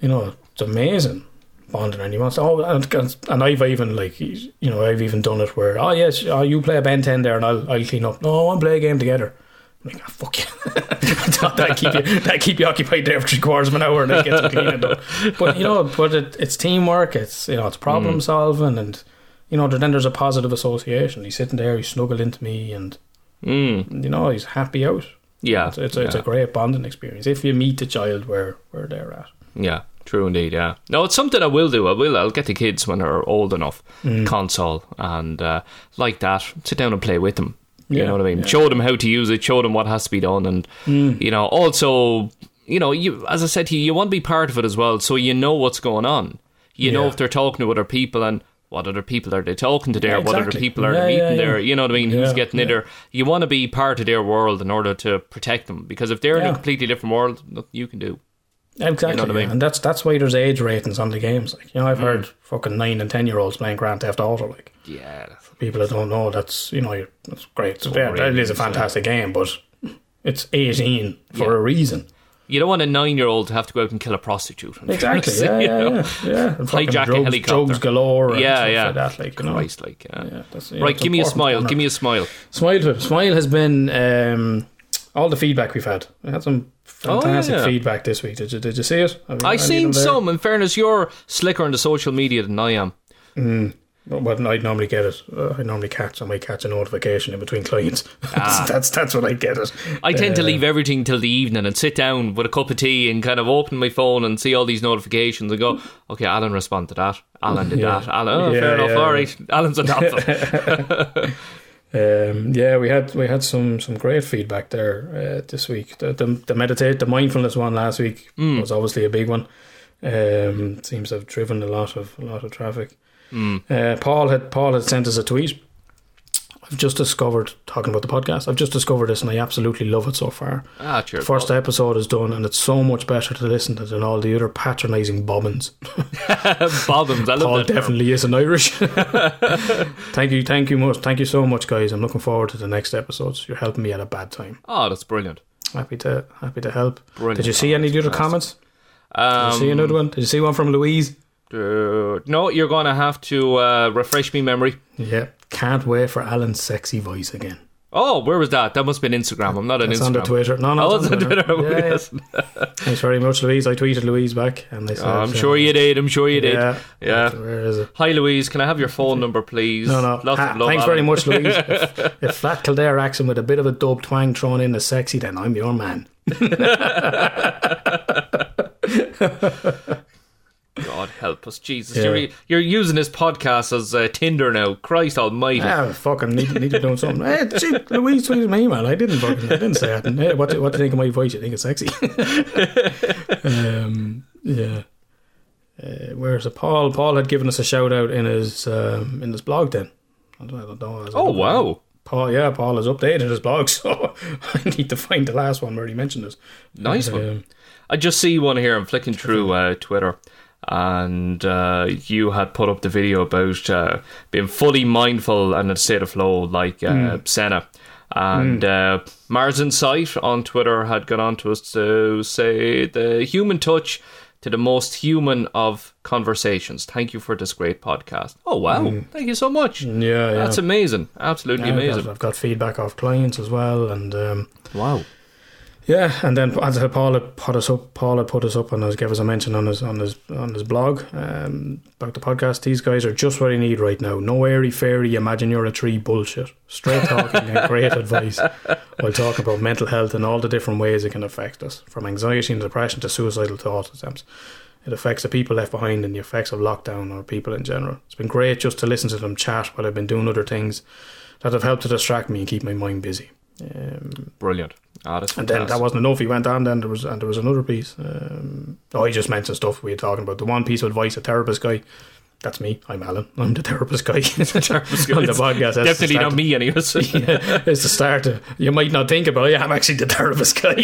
you know, it's amazing bonding, and he wants. Oh, and, and I've even like, you know, I've even done it where, oh yes, oh, you play a Ben Ten there, and I'll I'll clean up. No, I want to play a game together. I'm like, ah, fuck you. that keep you that keep you occupied there for three quarters of an hour and then get some cleaning done. But you know, but it, it's teamwork. It's you know, it's problem Mm. solving, and you know, then there's a positive association. He's sitting there, he's snuggled into me, and Mm. you know, he's happy out. Yeah. It's, it's, a, it's a great bonding experience if you meet the child where, where they're at. Yeah, true indeed. Yeah, no, it's something I will do. I will. I'll get the kids when they're old enough Mm. console and uh, like that. Sit down and play with them. you Yeah, know what I mean. yeah. Mm. Show them how to use it. Show them what has to be done, and you know, also, you know, you as I said to you, you want to be part of it as well, so you know what's going on. You know if they're talking to other people and. What other people are they talking to there? Yeah, What other people are Yeah, they meeting yeah, there? You know what I mean? Who's getting yeah. in there? You want to be part of their world in order to protect them because if they're in a completely different world, nothing you can do. Exactly. You know what I mean? And that's that's why there's age ratings on the games. Like you know, Mm. I've heard fucking nine and ten year olds playing Grand Theft Auto. Like Yeah, people that don't know, that's you know, that's great. It's, It's yeah, it is a fantastic game, but it's eighteen for a reason. You don't want a nine-year-old to have to go out and kill a prostitute. Exactly. Yeah, yeah, yeah, yeah. And Hijack a drugs, helicopter. drugs galore. And Yeah, stuff yeah. Like that, like you know. Christ, like, yeah. Yeah, that's, yeah, right, give me a smile. to Give me a smile. Smile to. Smile has been um, all the feedback we've had. We had some fantastic Oh, yeah. feedback this week. Did you Did you see it? Have you- I seen some. In fairness, you're slicker on the social media than I am. But I'd normally get it. Uh, I normally catch. I might catch a notification in between clients. Ah. that's that's what I get it. I tend to Uh, leave everything till the evening and sit down with a cup of tea and kind of open my phone and see all these notifications and go, okay, Alan responded to that. Alan did Yeah. that. Alan, oh, Yeah, fair enough. yeah. All right, Alan's top. Um, yeah, we had we had some some great feedback there uh, this week. The, the the meditate the mindfulness one last week Hmm. was obviously a big one. Um, seems to have driven a lot of a lot of traffic. Hmm. Uh, Paul had Paul had sent us a tweet. I've just discovered talking about the podcast. I've just discovered this and I absolutely love it so far. Ah, cheers. First episode is done and it's so much better to listen to than all the other patronising bobbins. Bobbins. I love Paul that. term. definitely isn't Irish. thank you, thank you much, thank you so much, guys. I'm looking forward to the next episodes. You're helping me at a bad time. Oh, that's brilliant. Happy to happy to help. Brilliant. Did you see any of the other comments? Did Um, you see another one? Did you see one from Louise? Uh, no, you're going to have to uh, refresh me memory. Yeah, can't wait for Alan's sexy voice again. Oh, where was that? That must have been Instagram. I'm not on It's Instagram. Twitter. No, no, Oh, it's on Twitter. Yeah, yeah. Yes. Thanks very much, Louise. I tweeted Louise back, and they said, Oh, I'm uh, sure you did. I'm sure you did. Yeah, Yeah. Where is it? Hi, Louise. Can I have your phone number, please? No, no. Lots of love, thanks very much, Louise. if, if Flat Kildare accent with a bit of a dub twang thrown in is sexy, then I'm your man. God help us, Jesus! Yeah. You're you're using this podcast as uh, Tinder now. Christ Almighty! Ah, fucking need, need to do something. Hey, gee, Louise tweeted me, man. I didn't fucking, I didn't say that. Hey, what, do, what do you think of my voice? You think it's sexy? um, yeah. Uh, where's it? Paul? Paul had given us a shout out in his um, in his blog. Then I don't, I don't know. I Oh look at it. wow, Paul, yeah, Paul has updated his blog, so I need to find the last one where he mentioned this. nice one. Um, I just see one here. I'm flicking through uh, Twitter, and uh, you had put up the video about uh, being fully mindful and in a state of flow, like uh, Senna. And uh, Mars Insight on Twitter had gone on to us to say the human touch to the most human of conversations. Thank you for this great podcast. Oh wow! Thank you so much. yeah, yeah. That's amazing. Absolutely Yeah, I've amazing. got, I've got feedback off clients as well, and um, Wow. Yeah, and then as I said, Paul had put us up. Paul had put us up and has gave us a mention on his on his on his blog um, about the podcast. These guys are just what I need right now. No airy fairy. Imagine you're a tree bullshit. Straight talking and great advice We'll talk about mental health and all the different ways it can affect us, from anxiety and depression to suicidal thought attempts. It affects the people left behind and the effects of lockdown or people in general. It's been great just to listen to them chat while I've been doing other things that have helped to distract me and keep my mind busy. Um, Brilliant. Ah, that's and then that wasn't enough. He went on. Then there was and there was another piece. Um, oh, he just mentioned stuff we were talking about. The one piece of advice a therapist guy. That's me. I'm Alan. I'm the therapist guy. Therapist guy. on the podcast. That's Definitely start not to- me, anyways. yeah, it's the start. of- You might not think about. it. I'm actually the therapist guy.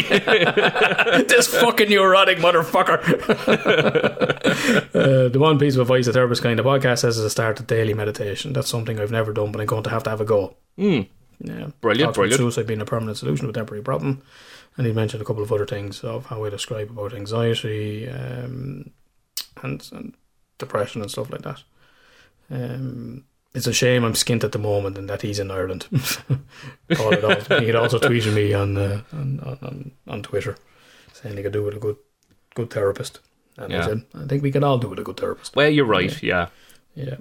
this fucking neurotic motherfucker. uh, the one piece of advice a therapist guy in the podcast says is a start of daily meditation. That's something I've never done, but I'm going to have to have a go. Mm. Yeah. Brilliant, brilliant. Suicide being a permanent solution to a temporary problem. And he mentioned a couple of other things of how I describe about anxiety um, and, and depression and stuff like that. Um, it's a shame I'm skint at the moment and that he's in Ireland. Paul had also, he had also tweeted me on, uh, on, on on Twitter saying he could do with a good good therapist. And I said, I think we can all do with a good therapist. Well, you're right. Yeah. Yeah.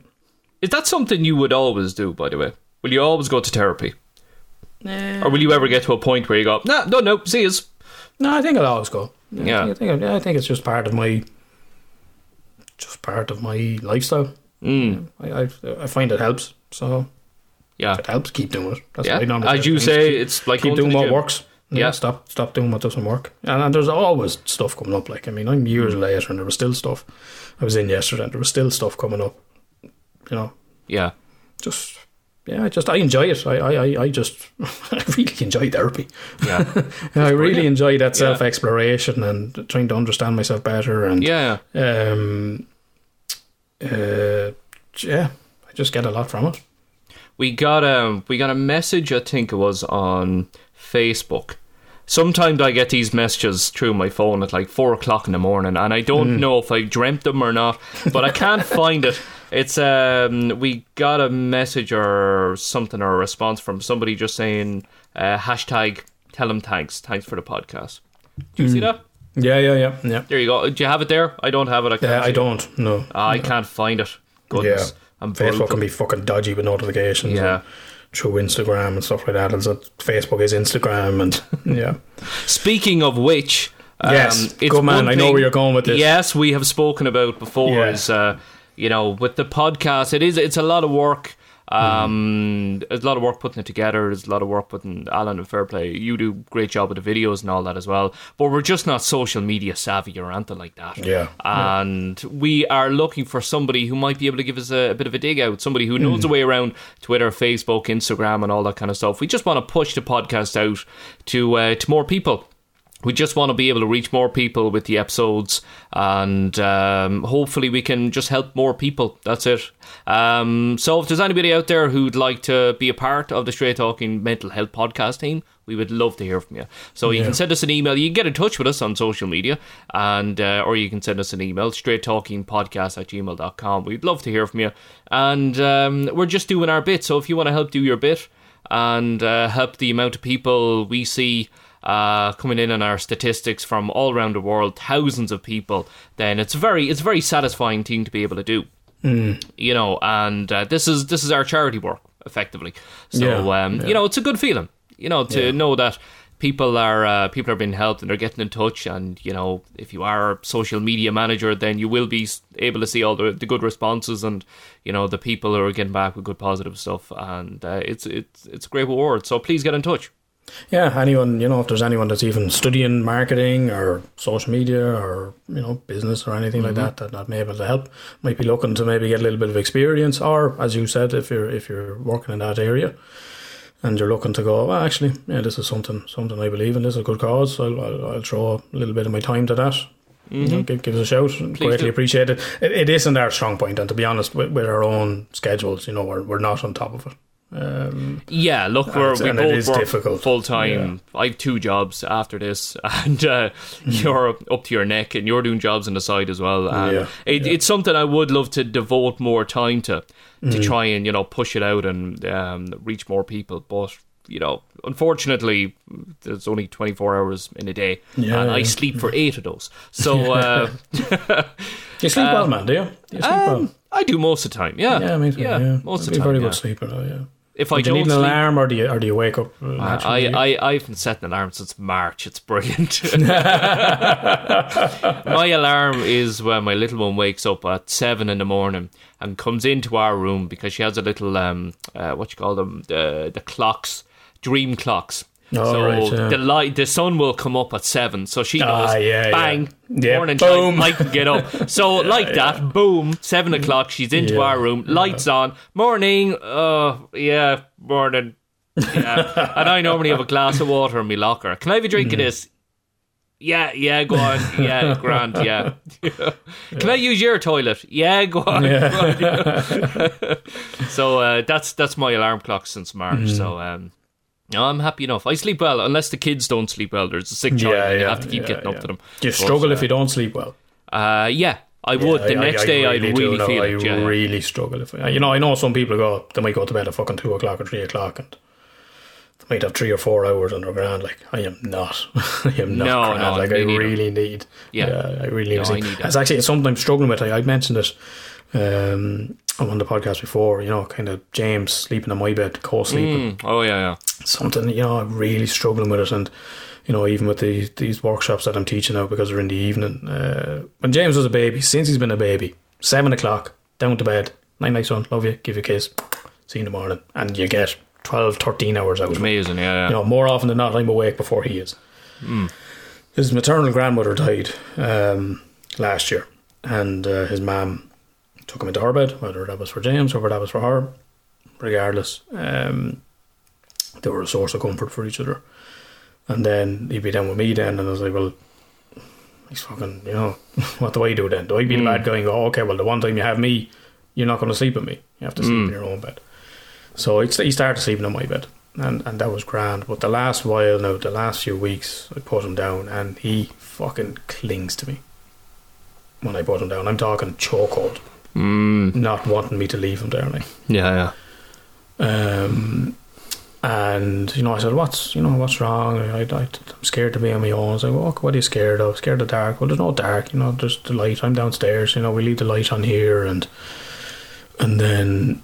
Is that something you would always do? By the way, will you always go to therapy, or will you ever get to a point where you go, no, no, no, see us? No, I think I'll always go. Yeah. I think, I think, I think it's just part of my, just part of my lifestyle. Mm. I, I, I find it helps. So Yeah. it helps, keep doing it. That's Yeah. what I normally As say. you Things, say, keep, it's like keep going to doing the what gym. works. Yeah, Yeah. stop stop doing what doesn't work. And, and there's always stuff coming up. Like I mean, I'm Mm. years later, and there was still stuff. I was in yesterday, and there was still stuff coming up. You know, Yeah. just yeah, I just I enjoy it. I I I- just I really enjoy therapy. Yeah. I really enjoy that self exploration and trying to understand myself better and yeah. um uh yeah, I just get a lot from it. we got a we got a message. I think it was on Facebook. Sometimes I get these messages through my phone at like four o'clock in the morning, and I don't know if I dreamt them or not, but I can't find it. It's um, we got a message or something or a response from somebody just saying uh, hashtag tell them thanks, thanks for the podcast. Do you see that? Yeah, yeah, yeah, yeah. There you go. Do you have it there? I don't have it. I can't. Yeah, I don't. No, Ah, I can't find it. Goodness, Yeah. I'm Facebook can be fucking dodgy with notifications. Yeah. through Instagram and stuff like that. And so Facebook is Instagram, and yeah, Speaking of which, Yes, um, it's good man, I know where you're going with this. Yes, we have spoken about before. Yeah. Is uh, you know, with the podcast, it is it's a lot of work. Um, There's a lot of work putting it together. There's a lot of work putting Alan and Fairplay. You do great job with the videos and all that as well. But we're just not social media savvy or anything like that. Yeah, And we are looking for somebody who might be able to give us a, a bit of a dig out. Somebody who knows the way around Twitter, Facebook, Instagram, and all that kind of stuff. We just want to push the podcast out to uh, to more people. We just want to be able to reach more people with the episodes, and um, hopefully we can just help more people. That's it. Um, so if there's anybody out there who'd like to be a part of the Straight Talking Mental Health podcast team, we would love to hear from you. So you can send us an email. You can get in touch with us on social media, and uh, or you can send us an email, straighttalkingpodcast at gmail.com. We'd love to hear from you. And um, we're just doing our bit. So if you want to help do your bit and uh, help the amount of people we see uh, coming in on our statistics from all around the world, thousands of people, then it's very it's a very satisfying thing to be able to do. You know, and uh, this is this is our charity work effectively. So Yeah, um, yeah. you know, it's a good feeling. You know, to Yeah. know that people are uh, people are being helped and they're getting in touch. And you know, if you are a social media manager, then you will be able to see all the, the good responses and you know the people who are getting back with good positive stuff. And uh, it's it's it's a great reward. So please get in touch. Yeah, anyone, you know, if there's anyone that's even studying marketing or social media or, you know, business or anything like that, that that may be able to help, might be looking to maybe get a little bit of experience or, as you said, if you're if you're working in that area and you're looking to go, well, actually, yeah, this is something something I believe in, this is a good cause, I'll, I'll, I'll throw a little bit of my time to that. You know, mm-hmm. give, give us a shout. Greatly do. appreciate it. it. It isn't our strong point, and to be honest, with, with our own schedules, you know, we're, we're not on top of it. Um, Yeah, look, we're, we both work difficult. full time. I have two jobs after this, and uh, Hmm. you're up- to your neck, and you're doing jobs on the side as well. And Yeah, it, it's something I would love to devote more time to, to try and you know push it out and um, reach more people. But you know, unfortunately, there's only 24 hours in a day, Yeah, and I yeah. sleep for eight of those. So uh, you sleep well, man, do you? Do you sleep well? I do most of the time. Yeah, Yeah, me too. Yeah, most of I'd the be very time. yeah. good sleeper, though. Yeah. If I do you don't need an sleep, alarm, or do you or do you wake up? Uh, I. I, I haven't set an alarm since March. It's brilliant. my alarm is when my little one wakes up at seven in the morning and comes into our room because she has a little um uh, what you call them the the clocks dream clocks. Oh, so right, yeah. the light, the sun will come up at seven, so she knows. Ah, yeah, bang, yeah. Morning boom. time, I can get up. So like that, boom, seven o'clock. She's into our room, lights on, morning. Uh, yeah, morning. Yeah, and I normally have a glass of water in my locker. Can I have a drink of Mm. this? Yeah, yeah, go on. Yeah, grand, yeah. Can I use your toilet? Yeah, go on. so uh, that's that's my alarm clock since March. Mm. So um, no, I'm happy enough. I sleep well, unless the kids don't sleep well. There's a sick child, Yeah, and you yeah, have to keep yeah, getting up to them. You But, struggle uh, if you don't sleep well? Uh, yeah, I would. the I- I- next I day, I'd really know. feel I it. Yeah. really struggle if I, you know. I know some people go, they might go to bed at fucking two o'clock or three o'clock, and they might have three or four hours on their ground. Like I am not. I am not. No, no, like I really need. Yeah. I really No, need. I It's actually something I'm struggling with. I, I mentioned it. Um, on the podcast before, you know, kind of James sleeping in my bed, co-sleeping. Mm, oh yeah, yeah. something you know I'm really struggling with it and you know even with the, these workshops that I'm teaching now because they're in the evening uh, when James was a baby since he's been a baby seven o'clock down to bed night night son love you give you a kiss see you in the morning and you get 12 13 hours out. Amazing. Yeah, yeah. you know more often than not I'm awake before he is his maternal grandmother died um, last year and uh, his mum took him into her bed whether that was for James or whether that was for her regardless um, they were a source of comfort for each other. And then he'd be down with me then, and I was like, well, he's fucking, you know, what do I do then? Do I be the bad guy and go, okay, well, the one time you have me, you're not going to sleep with me. You have to sleep in your own bed. So he he started sleeping in my bed, and, and that was grand. But the last while now, the last few weeks, I put him down, and he fucking clings to me. When I put him down, I'm talking chokehold, Mm, not wanting me to leave him there. Like, yeah, yeah. um, and you know, I said, "What's you know what's wrong? I, I, I'm scared to be on my own." I was like, well, "What are you scared of? Scared of dark? Well, there's no dark. You know, there's the light. I'm downstairs. You know, we leave the light on here." And and then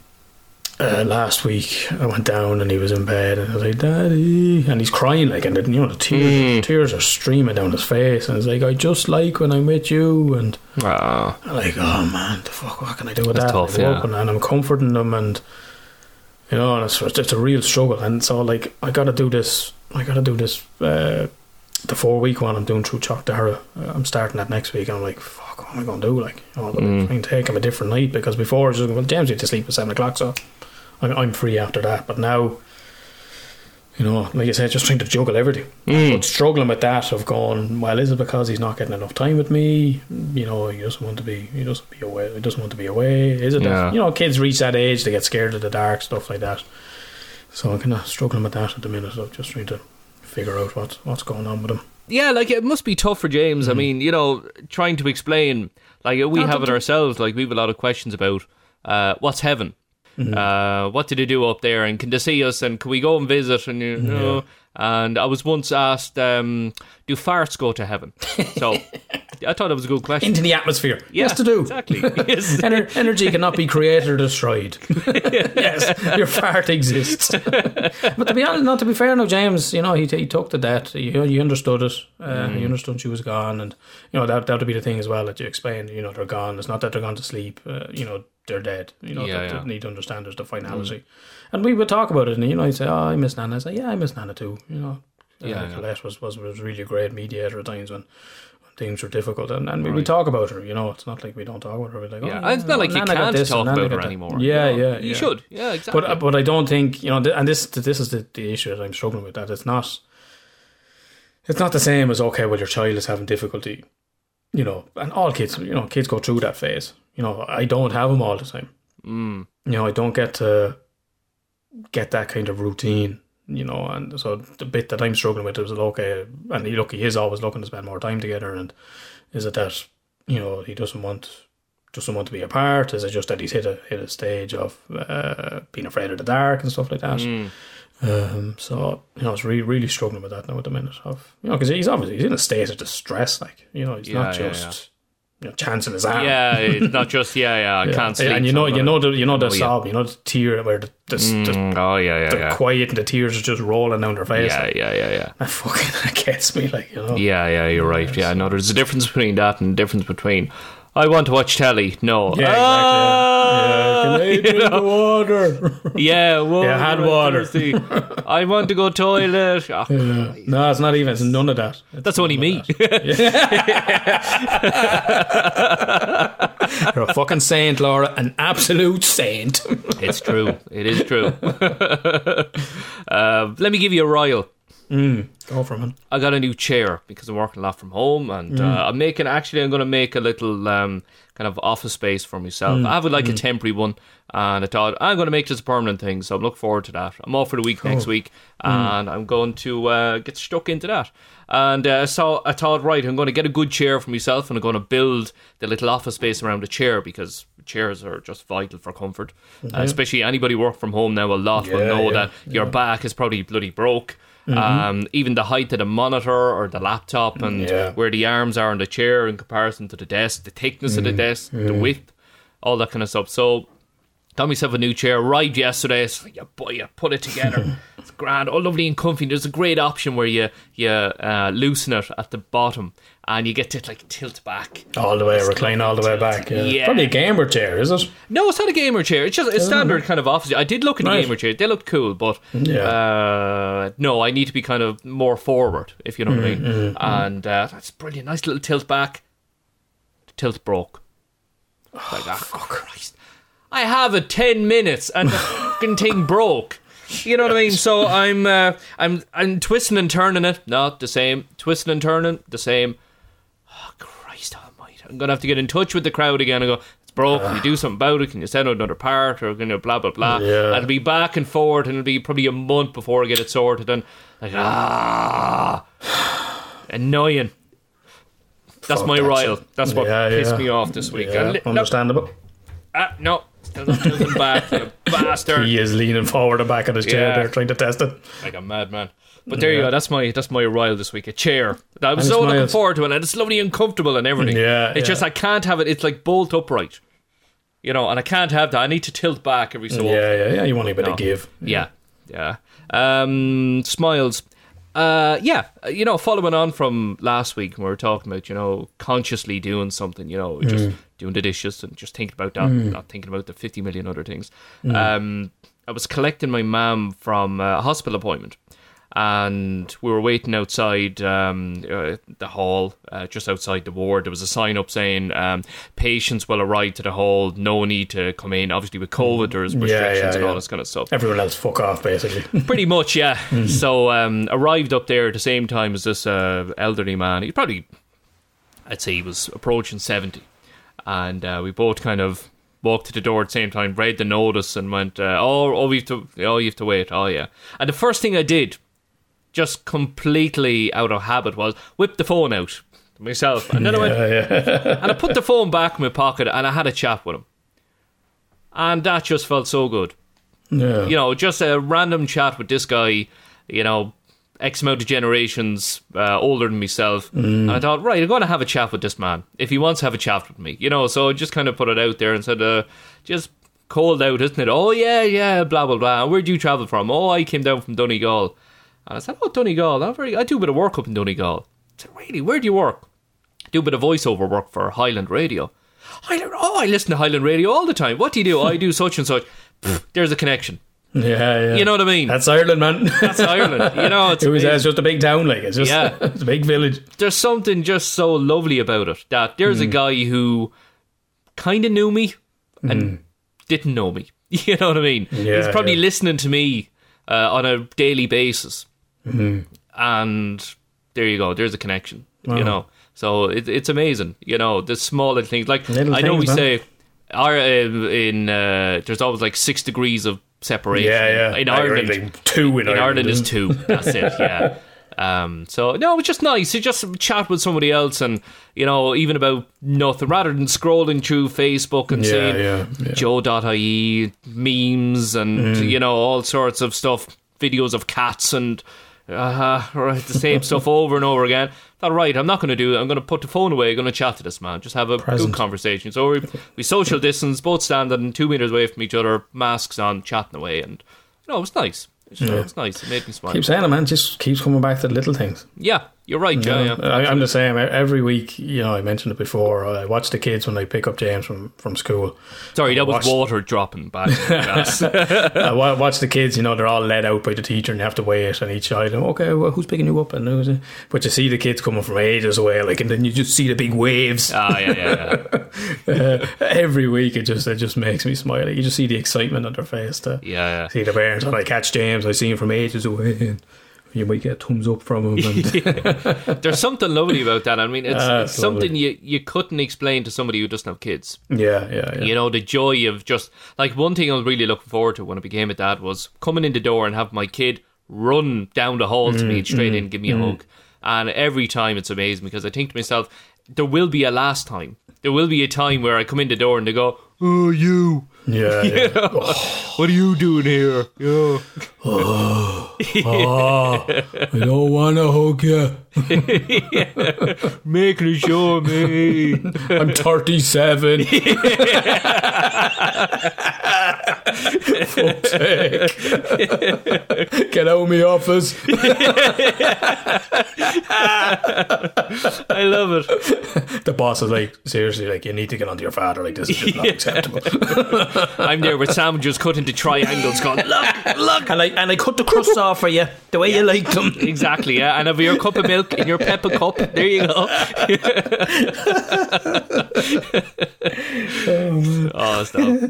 uh, last week I went down and he was in bed and I was like, "Daddy," and he's crying like, and you know the tears tears are streaming down his face, and it's like, "I just like when I'm with you," and Ah, I'm like, oh man, the fuck, what can I do with That's that? tough, I yeah. and, and I'm comforting them, and you know, and it's, it's a real struggle. And so, like, I got to do this. I got to do this. Uh, the four week one I'm doing through Chalk Dara. Uh, I'm starting that next week, and I'm like, fuck, what am I going to do? Like, you know, Mm. try and take him a different night because before I was just well, James had to sleep at seven o'clock, so I'm, I'm free after that. But now. You know, like I said, just trying to juggle everything. Mm. But struggling with that of going, well, is it because he's not getting enough time with me? You know, he doesn't want to be, he doesn't be away, he doesn't want to be away. Is it? Yeah. You know, kids reach that age, they get scared of the dark, stuff like that. So I'm kind of struggling with that at the minute. of just trying to figure out what's what's going on with him. yeah. Like it must be tough for James. I mean, you know, trying to explain. Like we have it ourselves. Like we have a lot of questions about uh, what's heaven. Uh, what did they do up there, and can they see us, and can we go and visit? And you know, and I was once asked, um, do farts go to heaven? So I thought it was a good question. into the atmosphere. yeah, yes, to do. exactly. Yes. Ener- energy cannot be created or destroyed. yes, your fart exists. but to be honest, not to be fair, no, James, you know, he, he took the debt. He, he understood it. Uh, Mm. He understood she was gone, and you know that that would be the thing as well that you explain. You know, they're gone. It's not that they're gone to sleep. Uh, you know, they're dead. You know, Yeah, that yeah. they need to understand there's the finality. And we would talk about it, and you know, he'd say, "Oh, I miss Nana." I say, "Yeah, I miss Nana too." You know, Yeah, uh, yeah. Colette was, was was really a great mediator at times when. Things were difficult, and, and we, we talk about her. You know, it's not like we don't talk about her. We're like, Yeah, oh, it's not like you Nana can't this talk about her anymore. Yeah, you yeah, You yeah. should. Yeah, exactly. But but I don't think you know, and this this is the, the issue that I'm struggling with. That it's not it's not the same as okay, well, your child is having difficulty, you know, and all kids, you know, kids go through that phase. You know, I don't have them all the time. Mm. You know, I don't get to get that kind of routine. You know, and so the bit that I'm struggling with is okay, and he look, he is always looking to spend more time together, and is it that you know he doesn't want doesn't want to be apart? Is it just that he's hit a hit a stage of uh, being afraid of the dark and stuff like that? Mm. Um, so you know, I was really really struggling with that now at the minute. Of you know, because he's obviously he's in a state of distress. Like you know, he's not Yeah, yeah, just you know chancing his arm. Yeah, not just yeah, yeah. I Yeah. can't sleep. and you know, you know the you know the Oh, yeah. sob, you know the tear where the the, the, Mm, oh yeah, yeah, the yeah. quiet and the tears are just rolling down their face. Yeah, like, yeah, yeah, yeah. that fucking that gets me. Like you know, Yeah, yeah, you're right. Yeah, no, there's a difference between that and a difference between I want to watch telly. No. Yeah, Ah, exactly. Yeah. Yeah, can I you drink know? water? Yeah, water, Yeah, had water. I want to go toilet. Ah, Yeah. No, it's not even. It's none of that. It's That's only me. that. You're a fucking saint, Laura. An absolute saint. it's true. It is true. uh, let me give you a royal. Go for it. I got a new chair because I'm working a lot from home, and Mm. uh, I'm making. Actually, I'm going to make a little um, kind of office space for myself. Mm. I have like a temporary one, and I thought I'm going to make this a permanent thing. So I'm looking forward to that. I'm off for the week next week, Mm. and I'm going to uh, get stuck into that. And uh, so I thought, right, I'm going to get a good chair for myself, and I'm going to build the little office space around the chair because chairs are just vital for comfort. Uh, especially anybody work from home now a lot will know yeah, that your back is probably bloody broke. Um, even the height of the monitor or the laptop and Yeah. where the arms are on the chair in comparison to the desk, the thickness of the desk, the width, all that kind of stuff. So, got myself a new chair. Arrived yesterday. So you boy, you put it together. it's grand, all lovely and comfy. There's a great option where you you uh, loosen it at the bottom and you get to like tilt back. All the way, recline all the way back. Yeah. Yeah. Probably a gamer chair, is it? No, it's not a gamer chair. It's just a standard kind of office. I did look at the Right. gamer chair. They looked cool, but Yeah. uh, no, I need to be kind of more forward, if you know what I Mm, mean. And uh, that's brilliant. Nice little tilt back. The tilt broke. Like, oh, Christ. I have it 10 minutes and the fucking thing broke. You know what I mean? So I'm uh, I'm I'm twisting and turning it. Not the same. Twisting and turning, the same. I'm to have to get in touch with the crowd again and go, it's broke. Can you do something about it? Can you send out another part? Or, you know, blah, blah, blah. Yeah. And it'll be back and forward and it'll be probably a month before I get it sorted. And, like, ah. Annoying. That's Fuck my that royal. shit. That's what Yeah, pissed yeah. me off this week. Yeah, li- no, understandable. ah, no, still back, you bastard. He is leaning forward and back of his chair there, trying to test it. like a madman. But there you go. That's my that's my royal this week. A chair. I was so looking mild. forward to it, and it's lovely and comfortable and everything. Yeah, it's just. I can't have it. It's like bolt upright, you know, and I can't have that. I need to tilt back every so often. Yeah, yeah, yeah. You want a bit No. of give. Yeah, yeah. Um, smiles. Uh, yeah, you know, following on from last week, when we were talking about, you know, consciously doing something, you know, just Mm. doing the dishes and just thinking about that, not thinking about the 50 million other things. Um, I was collecting my mum from a hospital appointment. And we were waiting outside um, uh, the hall, uh, just outside the ward. There was a sign up saying um, patients will arrive to the hall. No need to come in. Obviously, with COVID, there's restrictions yeah, and all yeah. this kind of stuff. Everyone else fuck off, basically. Pretty much, yeah. So um, arrived up there at the same time as this uh, elderly man. He probably, I'd say, he was approaching seventy, and uh, we both kind of walked to the door at the same time, read the notice, and went, uh, "Oh, oh, we have to, oh, you have to wait." Oh, yeah. And the first thing I did, just completely out of habit, was whip the phone out myself, and then I went, yeah, yeah. and I put the phone back in my pocket, and I had a chat with him, and that just felt so good yeah. you know, just a random chat with this guy, you know, X amount of generations uh, older than myself. And I thought, right, I'm going to have a chat with this man if he wants to have a chat with me. You know, so I just kind of put it out there and said, uh, just cold out, isn't it? Oh, yeah, yeah, blah, blah, blah. Where'd you travel from? Oh, I came down from Donegal. And I said, oh, Donegal. I'm very, I do a bit of work up in Donegal. I said, really? Where do you work? do a bit of voiceover work for Highland Radio. Highland, oh, I listen to Highland Radio all the time. What do you do? I do such and such. Pfft, There's a connection. Yeah, yeah. You know what I mean? That's Ireland, man. That's Ireland. You know, it's, it was uh, it's- just a big town, like it's just Yeah. it's a big village. there's something just so lovely about it that there's a Hmm. guy who kind of knew me and didn't know me. You know what I mean? Yeah, He's probably yeah. listening to me uh, on a daily basis, Hmm. and there you go. There's a connection. You know, so it, it's amazing. You know, the small little things. Like Little I know things, we man. say, our uh, in uh, there's always like six degrees of separation. Yeah, yeah. In Ireland, two in, in Ireland is isn't two. That's it. Yeah. Um, so no, it's just nice to just chat with somebody else, and you know, even about nothing, rather than scrolling through Facebook and Yeah, seeing yeah, yeah. Joe.ie memes and Mm. you know all sorts of stuff, videos of cats and uh, right, the same stuff over and over again. Thought, right, I'm not going to do it. I'm going to put the phone away. I'm going to chat to this man. Just have a Present. good conversation. So we, we social distance, both standing two meters away from each other, masks on, chatting away, and you know, it was nice. It's, it's nice. It made me smile. Keep saying it, man. Just keeps coming back to the little things. Yeah, you're right, Joe. Yeah. I, I'm the same. Every week, you know, I mentioned it before. I watch the kids when they pick up James from, from school. Sorry, that was water dropping back. in the glass. I watch the kids. You know, they're all led out by the teacher, and you have to wait on each. And, okay, well, who's picking you up? And who's it? But you see the kids coming from ages away, like, and then you just see the big waves. ah, yeah, yeah, yeah. Uh, every week, it just it just makes me smile. You just see the excitement on their face. To Yeah, yeah. see the parents. And I catch James. I see him from ages away. And you might get a thumbs up from him. And, There's something lovely about that. I mean, it's, Ah, it's something you, you couldn't explain to somebody who doesn't have kids. yeah, yeah, yeah. You know, the joy of just like one thing I was really looking forward to when I became a dad was coming in the door and have my kid run down the hall to Mm, me straight in, give me a hug. And every time it's amazing because I think to myself, there will be a last time. There will be a time where I come in the door and they go, "Oh, you." Yeah, yeah. Oh. What are you doing here? Yeah. Oh. oh, I don't want to hug you. Making a show of me. I'm 37. Fuck's sake. Get out of my office. I love it. The boss is like, seriously, like, you need to get onto your father. Like, this is just not acceptable. I'm there with sandwiches cut into triangles going, look, look. And I, and I cut the crust off for you the way you like them. Exactly, yeah. And have your cup of milk in your pepper cup. There you go. oh, stop.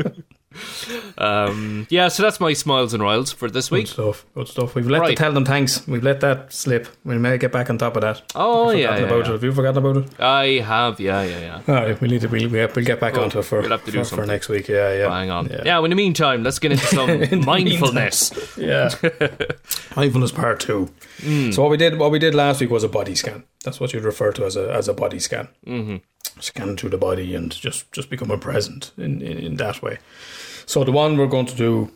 um, yeah, so that's my smiles and riles for this week. Good stuff. Good stuff. We've let Right. to tell them thanks. We've let that slip. We may get back on top of that. Oh, yeah, yeah, about yeah. it. Have you forgotten about it? I have, yeah, yeah, yeah. All right, we need to. We'll, we'll get back Cool. onto it for, We'll have to do for, for next week. Yeah, yeah. Hang on. Yeah. Yeah, well, in the meantime, let's get into some mindfulness. Yeah. Mindfulness part two. Hmm. So what we did, what we did last week was a body scan. That's what you'd refer to as a as a body scan. Mm-hmm. Scan through the body and just just become a present in, in in that way. So the one we're going to do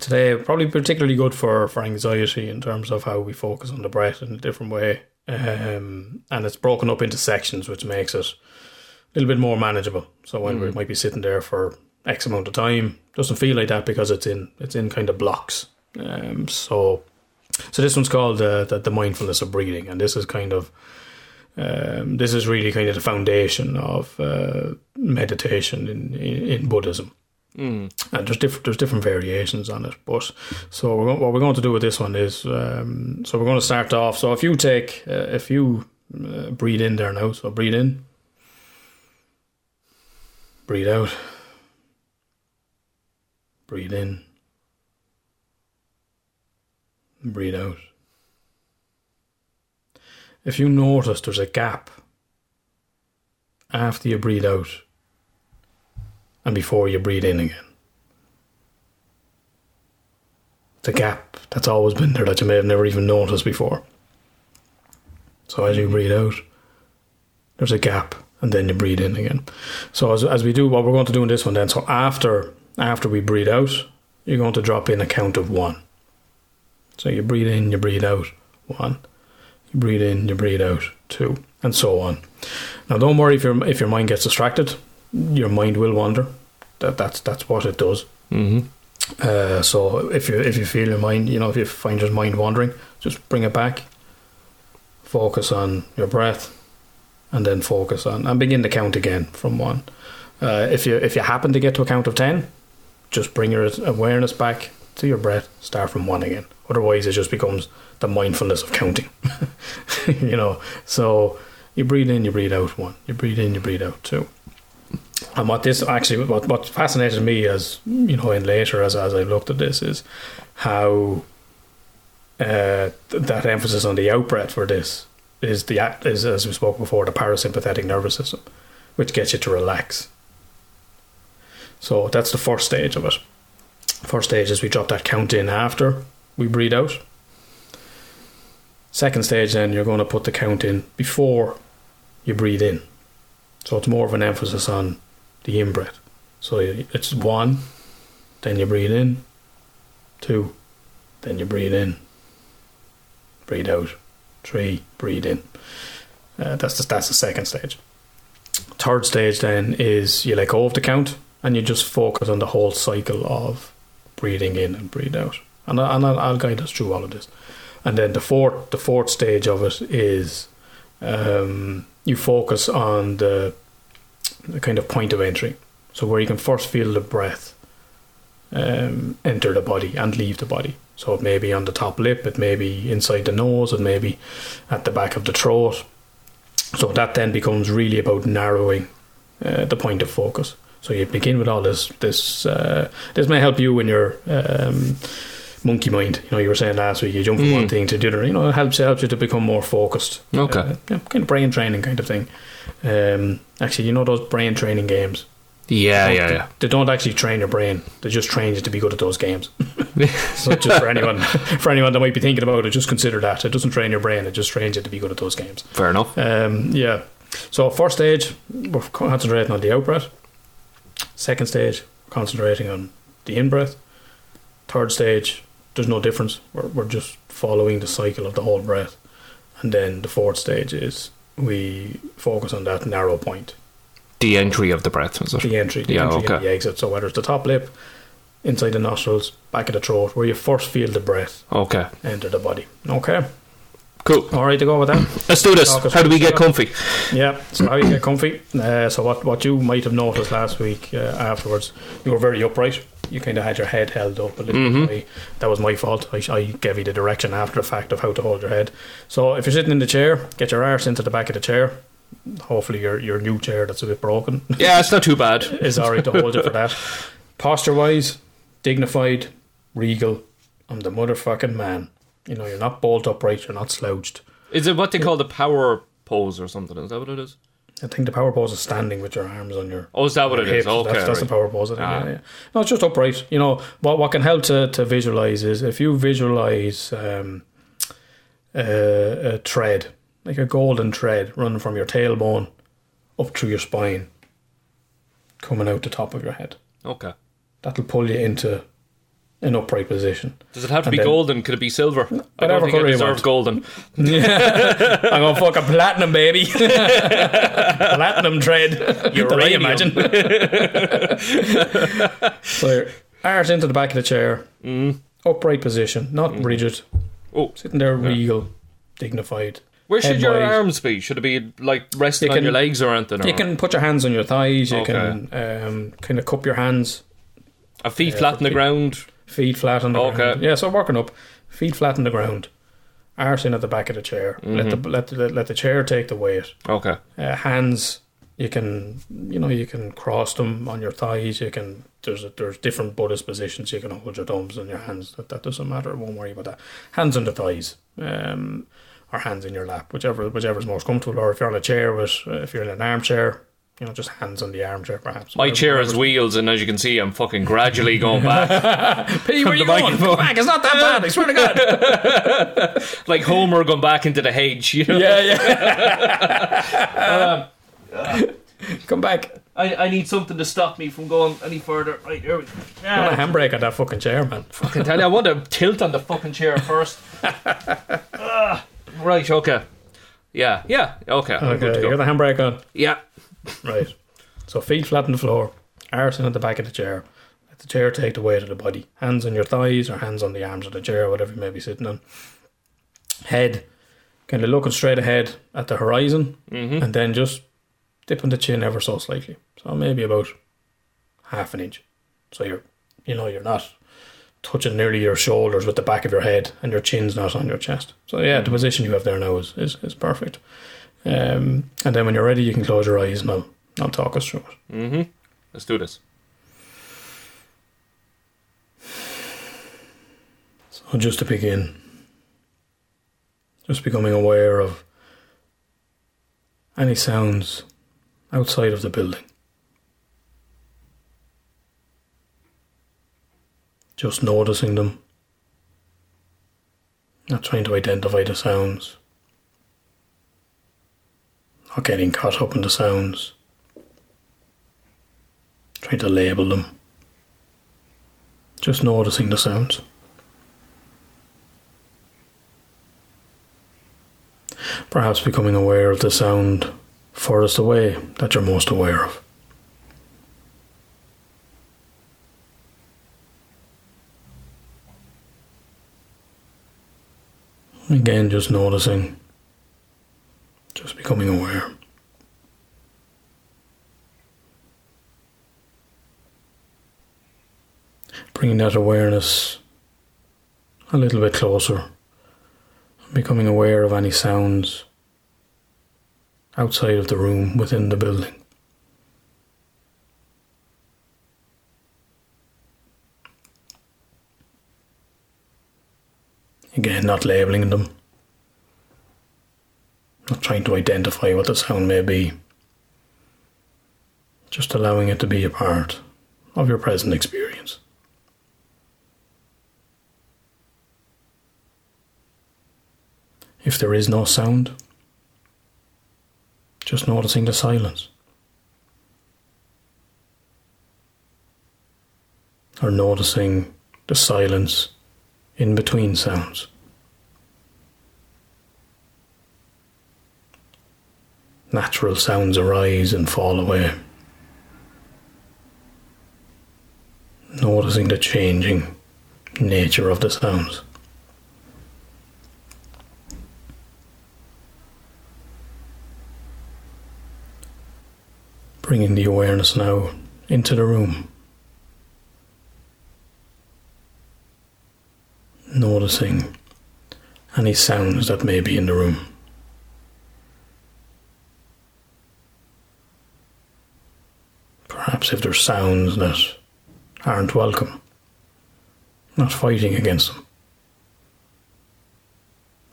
today probably particularly good for for anxiety in terms of how we focus on the breath in a different way. Um, and it's broken up into sections, which makes it a little bit more manageable. So when we might be sitting there for X amount of time, doesn't feel like that because it's in it's in kind of blocks. Um, so so this one's called uh, the, the mindfulness of breathing, and this is kind of um, this is really kind of the foundation of uh, meditation in, in in Buddhism. And there's different there's different variations on it, but so we're what we're going to do with this one is um, so we're going to start off. So if you take uh, if you uh, breathe in there now, so breathe in, breathe out, breathe in, breathe out. If you notice there's a gap after you breathe out and before you breathe in again. The gap that's always been there that you may have never even noticed before. So as you breathe out, there's a gap and then you breathe in again. So as, as we do what we're going to do in this one then, so after after we breathe out, you're going to drop in a count of one. So you breathe in, you breathe out. One. You breathe in, you breathe out. Two, and so on. Now, don't worry if your if your mind gets distracted. Your mind will wander. That that's that's what it does. Mm-hmm. Uh, so if you if you feel your mind, you know, if you find your mind wandering, just bring it back. Focus on your breath, and then focus on and begin to count again from one. Uh, if you if you happen to get to a count of ten, just bring your awareness back to your breath. Start from one again. Otherwise, it just becomes the mindfulness of counting. you know, so you breathe in, you breathe out one. You breathe in, you breathe out two. And what this actually, what what fascinated me as you know, in later as as I looked at this is how uh, th- that emphasis on the out breath for this is the is as we spoke before the parasympathetic nervous system, which gets you to relax. So that's the first stage of it. First stage is we drop that count in after we breathe out. Second stage, then you're going to put the count in before you breathe in. So it's more of an emphasis on the in breath. So it's one, then you breathe in, two, then you breathe in, breathe out, three, breathe in. Uh, that's the, that's the second stage. Third stage then is you let go of the count and you just focus on the whole cycle of breathing in and breathe out. And, and I'll, guide us through all of this. And then the fourth the fourth stage of it is um, you focus on the the kind of point of entry. So where you can first feel the breath um, enter the body and leave the body. So it may be on the top lip, it may be inside the nose, it may be at the back of the throat. So that then becomes really about narrowing uh, the point of focus. So you begin with all this. This uh, this may help you in your um, monkey mind. You know, you were saying last week you jump from one thing to the other. You know, it helps helps you to become more focused. Okay. Uh, yeah, kind of brain training kind of thing. Um, actually, you know those brain training games. Yeah, yeah, they, yeah. They don't actually train your brain. They just train you to be good at those games. so just for anyone, for anyone that might be thinking about it, just consider that it doesn't train your brain. It just trains you to be good at those games. Fair enough. Um, yeah. So first stage, we're concentrating on the out breath. Second stage, concentrating on the in breath. Third stage, there's no difference. We're, we're just following the cycle of the whole breath. And then the fourth stage is we focus on that narrow point, The entry of the breath, was it? the entry, the Yeah, entry okay. and the exit. So whether it's the top lip, inside the nostrils, back of the throat, where you first feel the breath Okay. enter the body. Okay, Cool. all right to go with that. Let's do this. Talk How do we get comfy? Yeah, so how do you get comfy. Uh, so what what you might have noticed last week uh, afterwards, you were very upright. You kind of had your head held up a little Mm-hmm. bit. That was my fault. I, I gave you the direction after the fact of how to hold your head. So if you're sitting in the chair, get your arse into the back of the chair. Hopefully your your new chair that's a bit broken Yeah, it's not too bad. is alright to hold you for that. Posture wise, dignified, regal. I'm the motherfucking man. You know, you're not bolt upright, you're not slouched. Is it what they call the power pose or something? Is that what it is? I think the power pose is standing with your arms on your Oh, is that what it your is? Okay. that's, that's the power pose. I think. Ah. Yeah, yeah. No, it's just upright. You know what? What can help to, to visualize is if you visualize um, a, a thread, like a golden thread, running from your tailbone up through your spine, coming out the top of your head. Okay. That'll pull you into an upright position. Does it have to And be then- golden? Could it be silver? I Whatever don't think colour I you deserve want. golden. I'm gonna fuck a platinum, baby. platinum thread. You Uranium. imagine? so arse into the back of the chair, mm. upright position, not mm. rigid. Oh. Sitting there, regal, dignified. Where should your wide. arms be? Should it be like resting You on your legs or anything? Or You can put your hands on your thighs. You Okay. can um, kind of cup your hands, a feet uh, flat on the for- ground. Feet flat on the Okay. ground. Yeah, so working up, feet flat on the ground, arse in at the back of the chair. Let Mm-hmm. the let the let the chair take the weight. Okay. uh, hands you can you know you can cross them on your thighs you can there's a, there's different buddhist positions you can hold your thumbs in your hands that, that doesn't matter won't worry about that hands on the thighs um, or hands in your lap whichever whichever's most comfortable or if you're on a chair with uh, if you're in an armchair you know just hands on the armchair perhaps My chair has wheels, and as you can see, I'm fucking gradually going back, P, where are you going? microphone. Come back, it's not that bad I swear to God like Homer going back into the hedge. You know? yeah yeah come back I, I need something to stop me from going any further. Right, here we go. You want a handbrake on that fucking chair, man. I can tell you, I want to tilt on the fucking chair first. Ah, right, okay. Yeah, yeah, okay. I'm good Okay, to you go. got the handbrake on. Yeah, Right. So feet flat on the floor, arse in at the back of the chair. Let the chair take the weight of the body. Hands on your thighs or hands on the arms of the chair, whatever you may be sitting on. Head kind of looking straight ahead at the horizon mm-hmm. and then just dipping the chin ever so slightly. So maybe about half an inch. So you're you know, you're not touching nearly your shoulders with the back of your head and your chin's not on your chest. So yeah, the mm-hmm. position you have there now is, is, is perfect. Um, and then when you're ready, you can close your eyes and I'll, I'll talk us through it. let's do this. So just to begin, just becoming aware of any sounds outside of the building. Just noticing them, not trying to identify the sounds, not getting caught up in the sounds, trying to label them, just noticing the sounds. Perhaps becoming aware of the sound furthest away that you're most aware of. Again, just noticing, just becoming aware. Bringing that awareness a little bit closer becoming aware of any sounds outside of the room within the building. Again, not labeling them, not trying to identify what the sound may be, just allowing it to be a part of your present experience. If there is no sound, just noticing the silence. Or noticing the silence in between sounds. Natural sounds arise and fall away. Noticing the changing nature of the sounds. bringing the awareness now into the room. Noticing any sounds that may be in the room. Perhaps if there's sounds that aren't welcome, not fighting against them,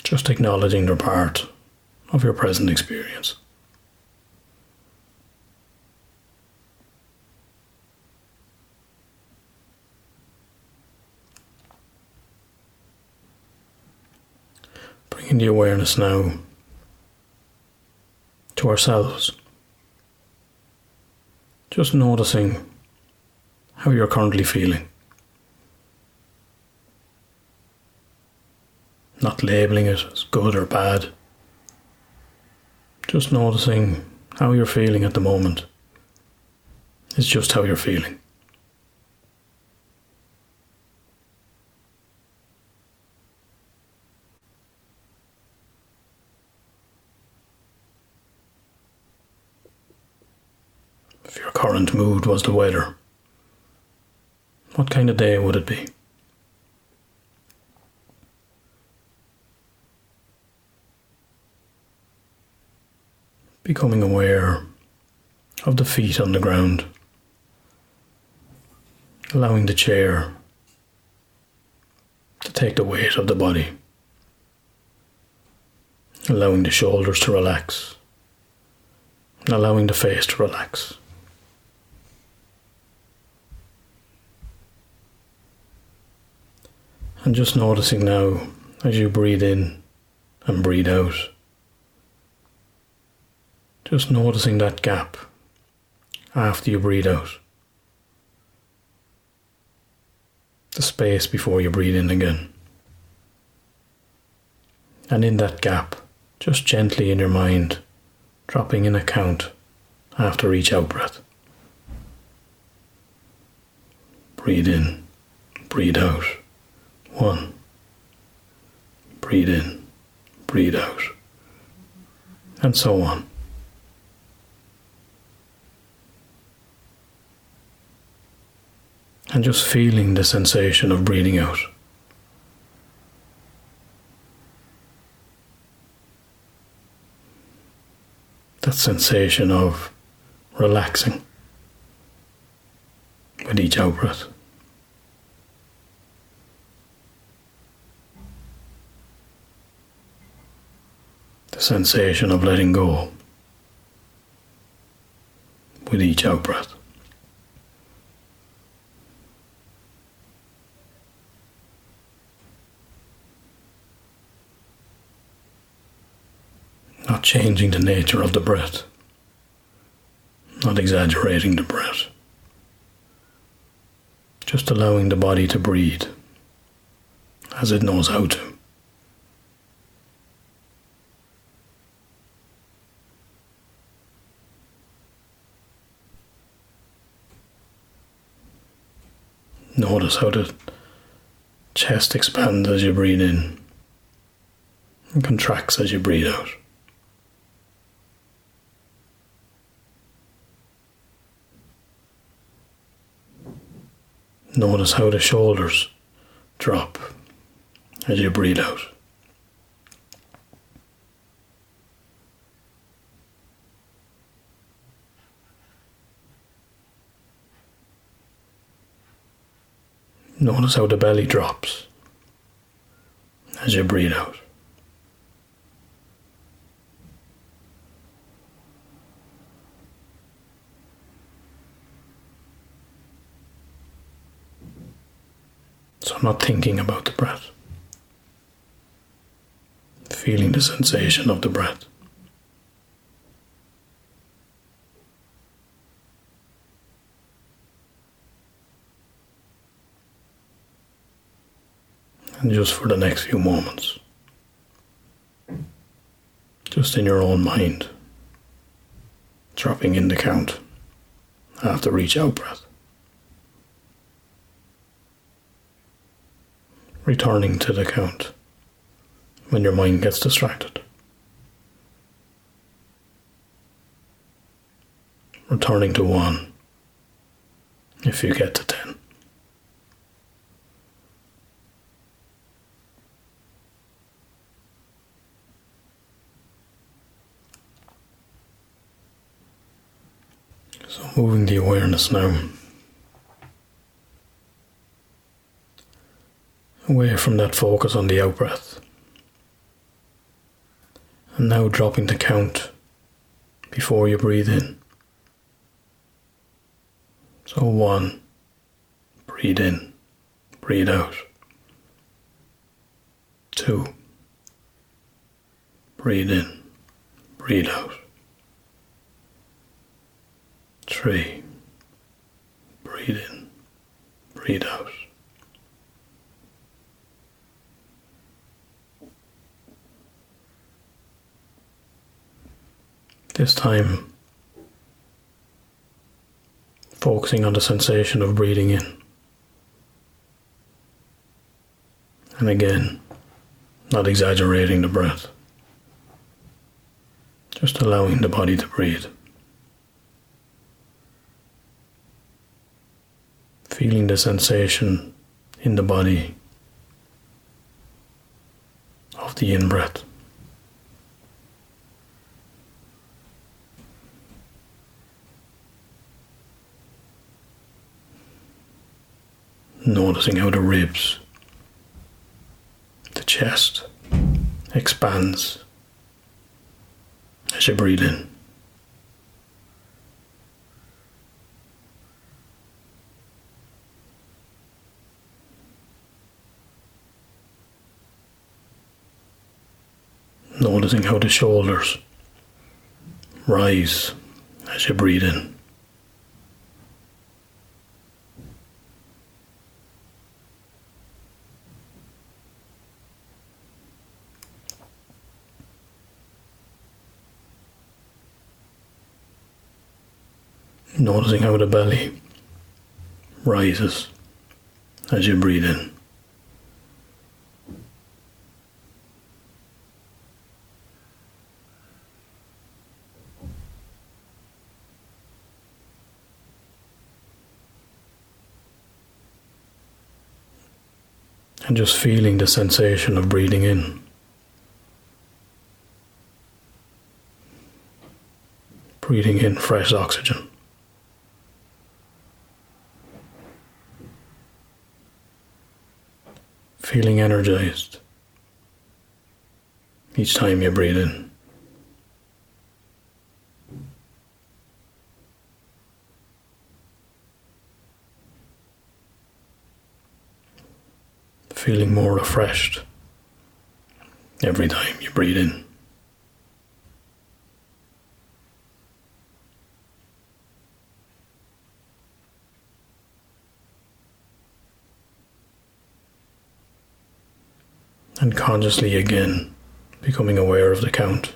just acknowledging they're part of your present experience. Bringing the awareness now to ourselves. Just noticing how you're currently feeling. Not labeling it as good or bad. Just noticing how you're feeling at the moment. It's just how you're feeling. If your current mood was the weather, what kind of day would it be? Becoming aware of the feet on the ground, allowing the chair to take the weight of the body, allowing the shoulders to relax, and allowing the face to relax. And just noticing now as you breathe in and breathe out, just noticing that gap after you breathe out. The space before you breathe in again. And in that gap, just gently in your mind, dropping in a count after each out breath. Breathe in, breathe out. One. Breathe in, breathe out. And so on. And just feeling the sensation of breathing out. That sensation of relaxing with each out breath. The sensation of letting go with each out breath. Not changing the nature of the breath, not exaggerating the breath, just allowing the body to breathe as it knows how to. Notice how the chest expands as you breathe in and contracts as you breathe out. Notice how the shoulders drop as you breathe out. Notice how the belly drops as you breathe out. So not thinking about the breath, feeling the sensation of the breath. And just for the next few moments, just in your own mind, dropping in the count after each out breath. returning to the count when your mind gets distracted. Returning to one if you get to ten. So, moving the awareness now away from that focus on the out breath. And now dropping the count before you breathe in. So, one, breathe in, breathe out. Two, breathe in, breathe out. Three, breathe in, breathe out. This time, focusing on the sensation of breathing in. And again, not exaggerating the breath, just allowing the body to breathe. Feeling the sensation in the body of the in breath. noticing how the ribs, the chest expands as you breathe in. Noticing how the shoulders rise as you breathe in. Noticing how the belly rises as you breathe in. And just feeling the sensation of breathing in. Breathing in fresh oxygen. Feeling energized each time you breathe in. Feeling more refreshed every time you breathe in. And consciously again becoming aware of the count.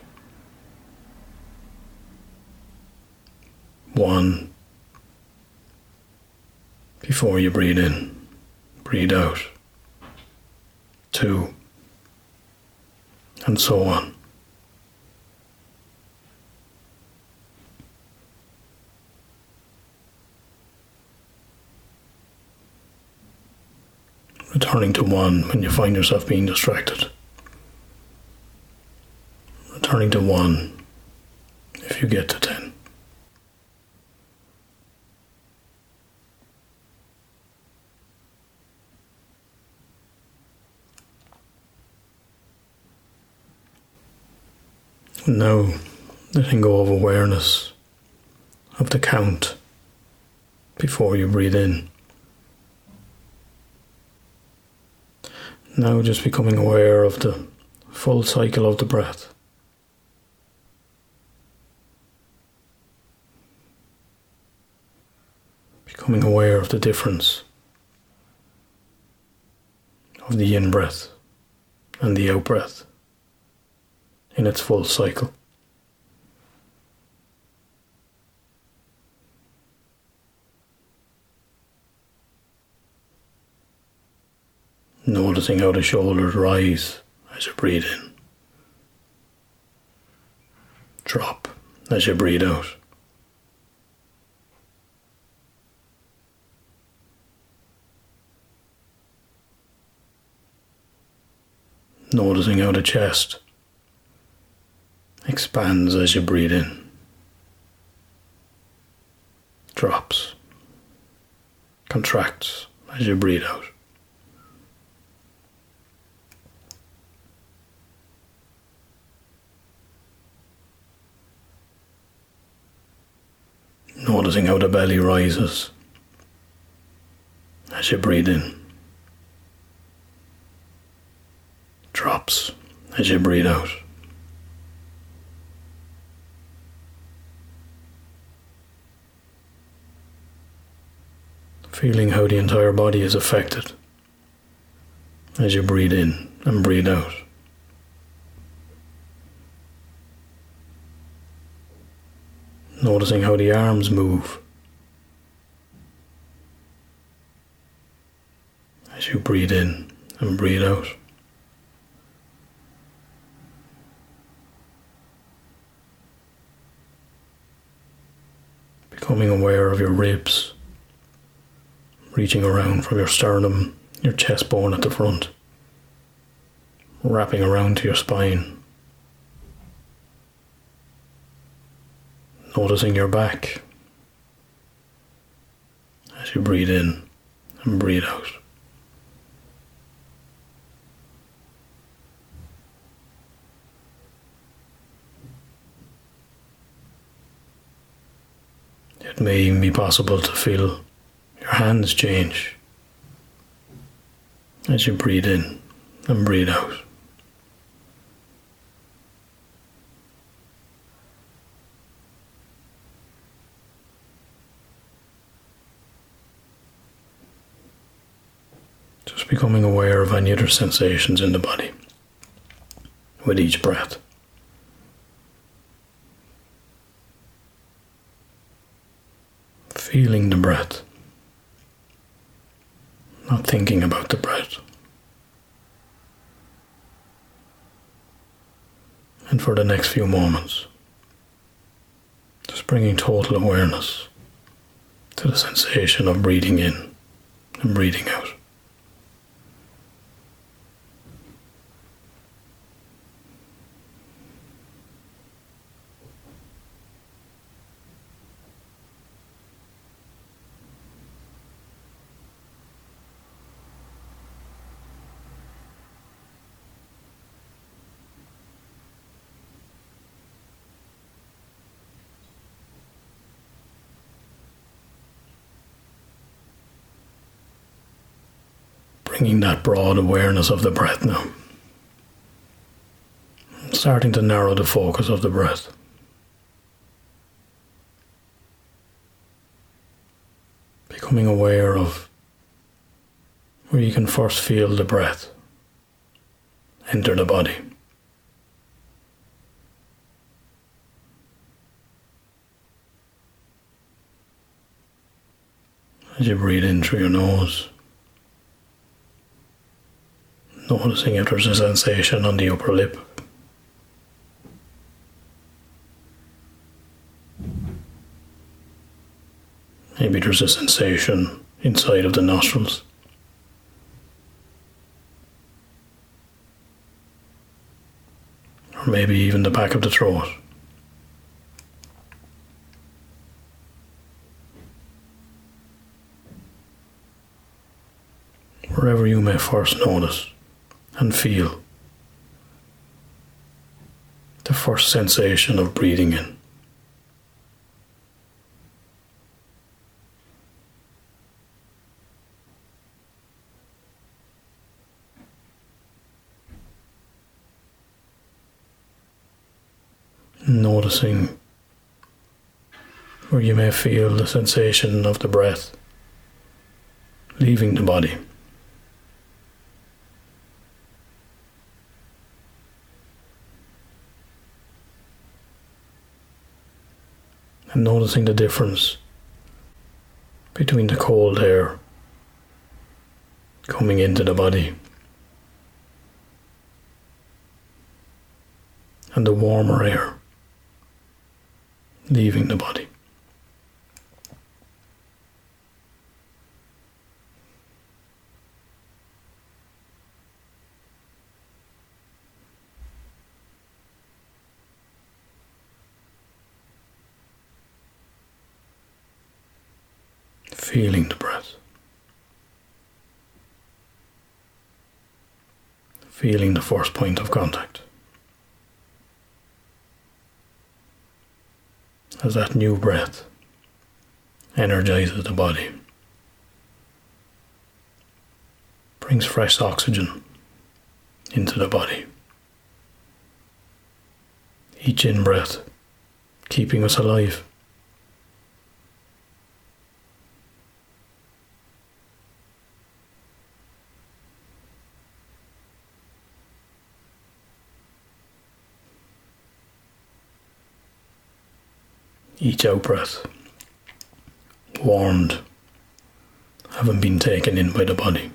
One. Before you breathe in, breathe out two, and so on. Returning to one when you find yourself being distracted. Returning to one if you get to ten. Now, letting go of awareness of the count before you breathe in. Now, just becoming aware of the full cycle of the breath. Becoming aware of the difference of the in breath and the out breath in its full cycle. Noticing how the shoulders rise as you breathe in, drop as you breathe out. Noticing how the chest expands as you breathe in, drops, contracts as you breathe out. Noticing how the belly rises as you breathe in, drops as you breathe out. Feeling how the entire body is affected as you breathe in and breathe out. Noticing how the arms move as you breathe in and breathe out. Becoming aware of your ribs reaching around from your sternum, your chest bone at the front, wrapping around to your spine. Noticing your back as you breathe in and breathe out. It may even be possible to feel your hands change as you breathe in and breathe out. Just becoming aware of any other sensations in the body with each breath. feeling the breath, not thinking about the breath. And for the next few moments, just bringing total awareness to the sensation of breathing in and breathing out. Bringing that broad awareness of the breath now. Starting to narrow the focus of the breath. Becoming aware of where you can first feel the breath enter the body. As you breathe in through your nose. Noticing if there's a sensation on the upper lip. Maybe there's a sensation inside of the nostrils. Or maybe even the back of the throat. Wherever you may first notice and feel the first sensation of breathing in. Noticing where you may feel the sensation of the breath leaving the body. And noticing the difference between the cold air coming into the body and the warmer air leaving the body. Feeling the breath. Feeling the first point of contact. As that new breath energizes the body, brings fresh oxygen into the body. Each in breath keeping us alive. Each out breath, warmed, having been taken in by the body.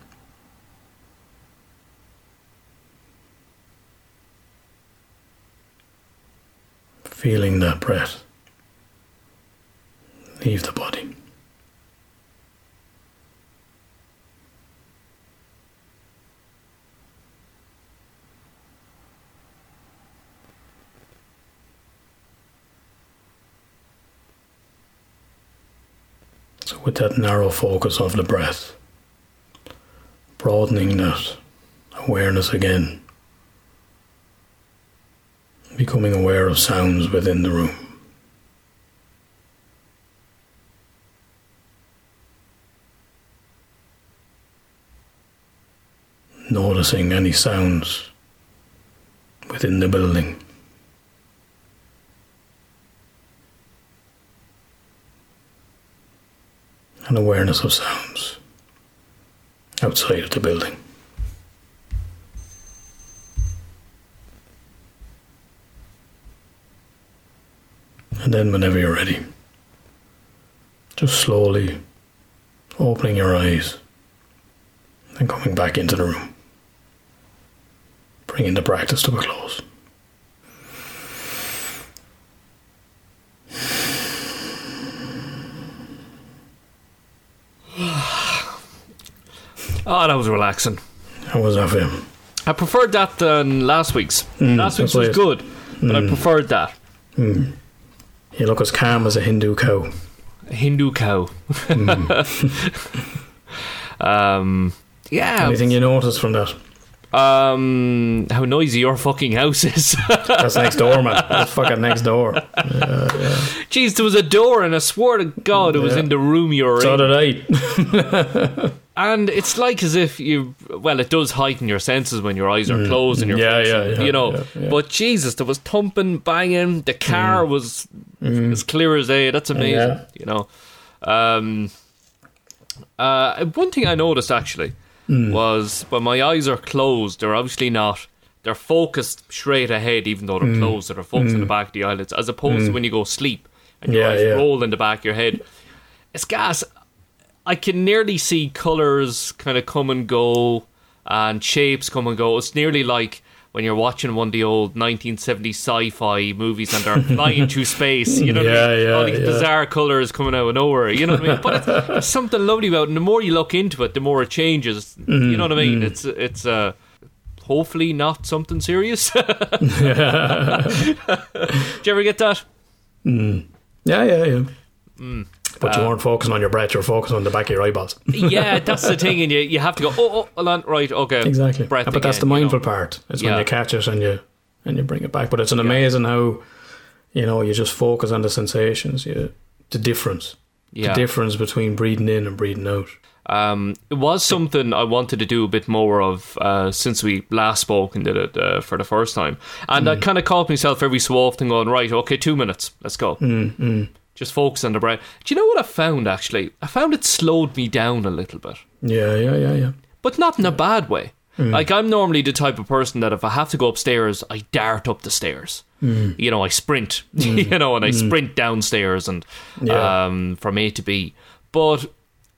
Feeling that breath leave the body. So, with that narrow focus of the breath, broadening that awareness again, becoming aware of sounds within the room. Noticing any sounds within the building. And awareness of sounds outside of the building. And then, whenever you're ready, just slowly opening your eyes and coming back into the room, bringing the practice to a close. Oh, that was relaxing. How was that for you? I preferred that than last week's. Mm, last week's was good, but I mm. preferred that. Mm. You look as calm as a Hindu cow. A Hindu cow. um, yeah. Anything you notice from that? Um, how noisy your fucking house is. That's next door, man. That's fucking next door. Jeez, there was a door, and I swear to God, it was Yeah. in the room you were So in. did I. And it's like as if you, well, it does heighten your senses when your eyes are closed and you're, Mm. Yeah, yeah, yeah, you know. yeah, yeah. But Jesus, there was thumping, banging. The car was as clear as day. That's amazing, Mm. Yeah. you know. Um, uh, one thing I noticed actually Mm. was when my eyes are closed, they're obviously not. They're focused straight ahead, even though they're Mm. closed. So they're focused on the back of the eyelids, as opposed to when you go sleep and your Yeah, eyes yeah. roll in the back of your head. It's gas. I can nearly see colours kind of come and go and shapes come and go. It's nearly like when you're watching one of the old 1970s sci-fi movies and they're flying through space. You know what I mean? yeah, All these yeah. bizarre colours coming out of nowhere. You know what I mean? But it's, there's something lovely about it. And the more you look into it, the more it changes. Mm-hmm, you know what I mean? It's it's uh, hopefully not something serious. Did you ever get that? Yeah, yeah, yeah. Mm. But you weren't focusing on your breath, you were focusing on the back of your eyeballs. Yeah, that's the thing, and you, you have to go. Oh, oh, on, right, okay, Exactly. Breath but that's the again, you mindful know. part. It's Yeah. when you catch it and you and you bring it back. But it's an amazing how you know you just focus on the sensations. You, the difference. Yeah. The difference between breathing in and breathing out. Um, it was something I wanted to do a bit more of uh, since we last spoke and did it uh, for the first time. And I kind of caught myself every so often going, right, okay, two minutes, let's go. Just focus on the breath. Do you know what I found actually? I found it slowed me down a little bit, Yeah, yeah, yeah, yeah. but not in a bad way. Mm. Like, I'm normally the type of person that if I have to go upstairs, I dart up the stairs. Mm. You know, I sprint, mm. you know, and I sprint downstairs and Yeah. um, from A to B. But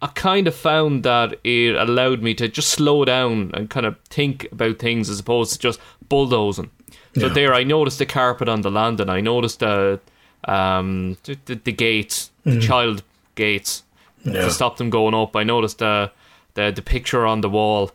I kind of found that it allowed me to just slow down and kind of think about things as opposed to just bulldozing. So Yeah. there, I noticed the carpet on the landing. I noticed the um, the, the, the gates, the child gates, Yeah. to stop them going up. I noticed the the the picture on the wall.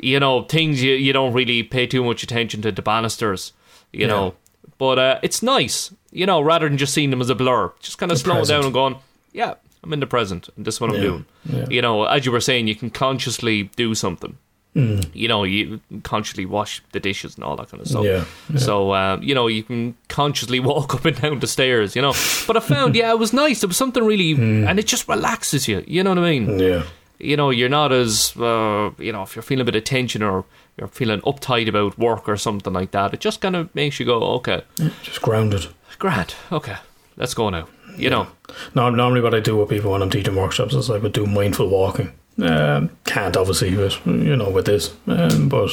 You know, things you you don't really pay too much attention to the banisters. You Yeah. know, but uh, it's nice. You know, rather than just seeing them as a blur, just kind of slowing present. down and going, yeah, I'm in the present, and this is what I'm doing. Yeah. You know, as you were saying, you can consciously do something. Mm. You know, you consciously wash the dishes and all that kind of stuff. Yeah, yeah. So, uh, you know, you can consciously walk up and down the stairs, you know. But I found, yeah, it was nice. It was something really, Mm. and it just relaxes you. You know what I mean? Yeah. You know, you're not as, uh, you know, if you're feeling a bit of tension or you're feeling uptight about work or something like that, it just kind of makes you go, okay, Just grounded. grand, okay, let's go now. You know, No, normally what I do with people when I'm teaching workshops is I would do mindful walking. Um, can't obviously with you know with this, um, but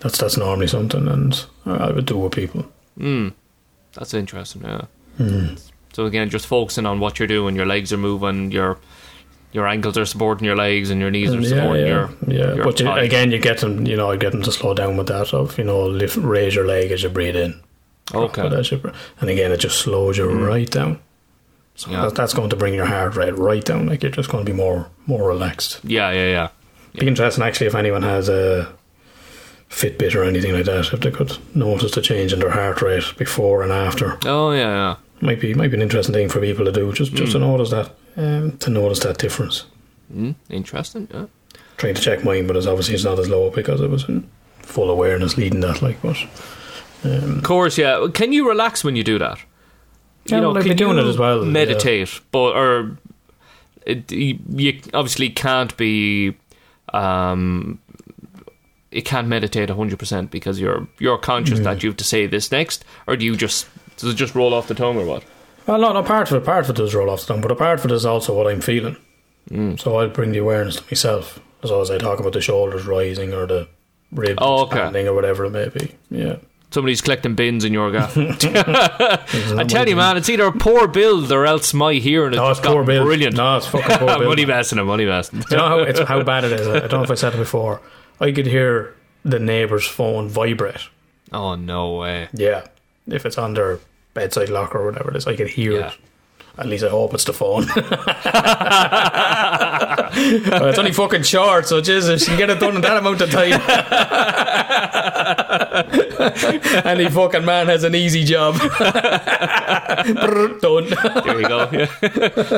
that's that's normally something, and I would do with people. that's interesting. Yeah. Hmm. So again, just focusing on what you're doing. Your legs are moving. Your your ankles are supporting your legs, and your knees are supporting yeah, your yeah. your But you, again, you get them. You know, I get them to slow down with that. Of you know, lift, raise your leg as you breathe in. Okay. As you and again, it just slows you right down. So Yeah. that, that's going to bring your heart rate right down. Like you're just going to be more more relaxed. Yeah, yeah, yeah. Be interesting actually if anyone has a Fitbit or anything like that. If they could notice the change in their heart rate before and after, Oh yeah, yeah. might be might be an interesting thing for people to do. Just just to notice that um, to notice that difference. Mm, interesting. Yeah. Trying to check mine, but it's obviously it's not as low because it was in full awareness leading that. Like, but Of course, yeah. Can you relax when you do that? Yeah, well, I've can been doing you it as well, yeah. Meditate, but or it, you, you obviously can't be. Um, you can't meditate hundred percent because you're you're conscious Mm. that you have to say this next, or do you just does it just roll off the tongue or what? Well, no, no, part of it, part of it does roll off the tongue, but a part of it is also what I'm feeling. Mm. So I'll bring the awareness to myself. As always, I talk about the shoulders rising or the ribs Oh, okay. expanding or whatever it may be. Yeah. Somebody's collecting bins in your gaff. I tell you, man, it's either a poor build or else my hearing No, it's poor Bill. brilliant. No, it's fucking poor Bill. money messing him, money messing. Do you know how, it's, how bad it is? I don't know if I said it before. I could hear the neighbour's phone vibrate. Oh no way! Yeah. If it's on their bedside locker or whatever it is, I could hear Yeah. it. At least I hope it's the phone. Well, it's only fucking short, so Jesus, you can get it done in that amount of time. Any fucking man has an easy job. Done. There you go. Yeah.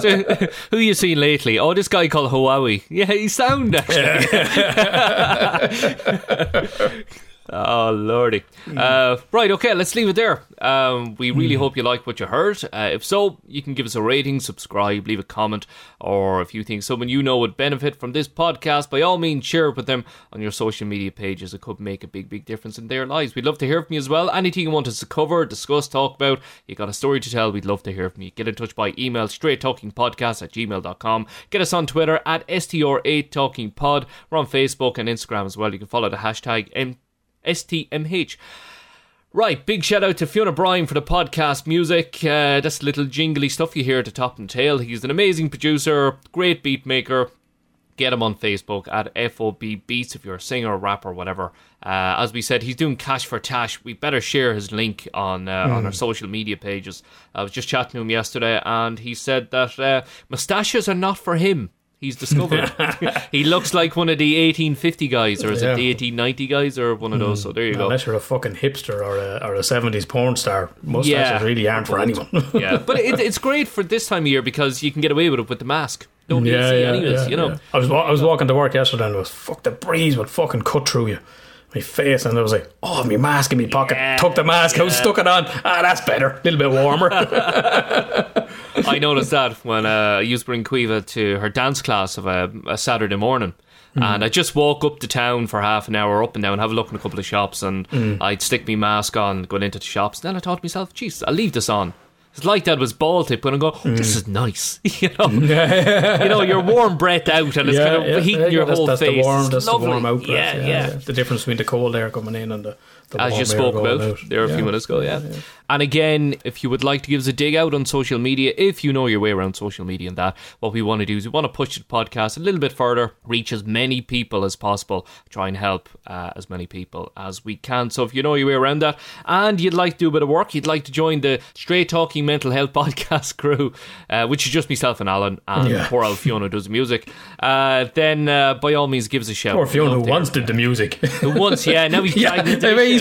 so, who you seen lately? Oh, this guy called Huawei. Yeah, he's sound actually. Oh lordy! Uh, right, okay, let's leave it there. Um, we really hope you like what you heard. Uh, if so, you can give us a rating, subscribe, leave a comment, or if you think someone you know would benefit from this podcast, by all means, share it with them on your social media pages. It could make a big, big difference in their lives. We'd love to hear from you as well. Anything you want us to cover, discuss, talk about, you got a story to tell, we'd love to hear from you. Get in touch by email, straight talking podcast at gmail.com. Get us on Twitter at STR8talkingpod. We're on Facebook and Instagram as well. You can follow the hashtag M- STMH. Right, big shout out to Fiona Bryan for the podcast music. Uh, that's little jingly stuff you hear at the top and tail. He's an amazing producer, great beat maker. Get him on Facebook at FOB Beats if you're a singer, rapper, whatever. Uh, as we said, he's doing Cash for Tash. We better share his link on uh, on our social media pages. I was just chatting to him yesterday, and he said that uh, mustaches are not for him. He's discovered he looks like one of the 1850 guys, or is Yeah. it the 1890 guys, or one of those. So there you go. Unless you're a fucking hipster or a, or a 70s porn star, mustaches Yeah. really aren't for anyone. yeah, but it, it's great for this time of year because you can get away with it with the mask. Nobody will see anyways, you know. yeah. I was I was walking to work yesterday and it was fuck the breeze would fucking cut through you. My face and I was like, oh, my mask in my pocket. Yeah, Took the mask out, stuck it on. Ah, that's better. A little bit warmer. I noticed that when uh, I used to bring Caoimhe to her dance class of a, a Saturday morning. Hmm. And I just walk up to town for half an hour, up and down, and have a look in a couple of shops, and Hmm. I'd stick my mask on, going into the shops. Then I thought to myself, "Jeez, I'll leave this on." It's like that was ball tip, but I go, oh, "This is nice," you know. you know, your warm breath out, and it's kind of heating there you your that's, whole that's face. The warm, that's the warm out breath. Yeah, yeah. The difference between the cold air coming in and the as you spoke about out. there a few minutes ago, yeah. And again, if you would like to give us a dig out on social media, if you know your way around social media and that, what we want to do is we want to push the podcast a little bit further, reach as many people as possible, try and help uh, as many people as we can. So if you know your way around that and you'd like to do a bit of work, you'd like to join the Straight Talking Mental Health podcast crew, uh, which is just myself and Alan, and Yeah. poor old Fiona does the music, uh, then uh, by all means give us a shout. Or Fiona who once did the music. Who once, yeah, now he's yeah,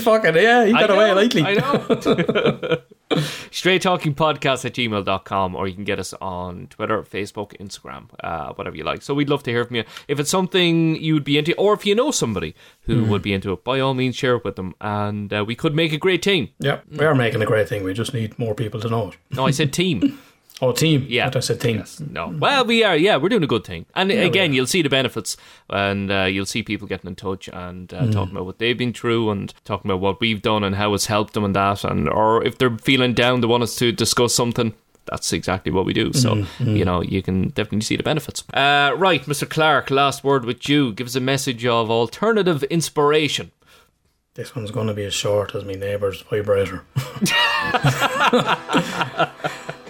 dragged into I this mean, he's fucking, yeah, he got away lightly. I know. Straight Talking Podcast at gmail.com, or you can get us on Twitter, Facebook, Instagram, uh, whatever you like. So we'd love to hear from you. If it's something you'd be into, or if you know somebody who would be into it, by all means share it with them. And uh, we could make a great team. Yeah, we are making a great thing. We just need more people to know it. No, I said team. Oh, team. Yeah. Thought I said team. No. Well, we are. Yeah, we're doing a good thing. And we again, you'll see the benefits, and uh, you'll see people getting in touch and uh, Mm. talking about what they've been through, and talking about what we've done and how it's helped them and that, and or if they're feeling down, they want us to discuss something. That's exactly what we do. So Mm-hmm. you know you can definitely see the benefits. Uh, right, Mr. Clark. Last word with you. Give us a message of alternative inspiration. This one's going to be as short as my neighbour's vibrator.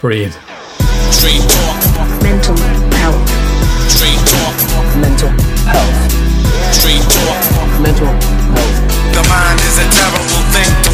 Brilliant. Street talk. Mental health. Street talk. Mental health. Street talk. Mental health. The mind is a terrible thing.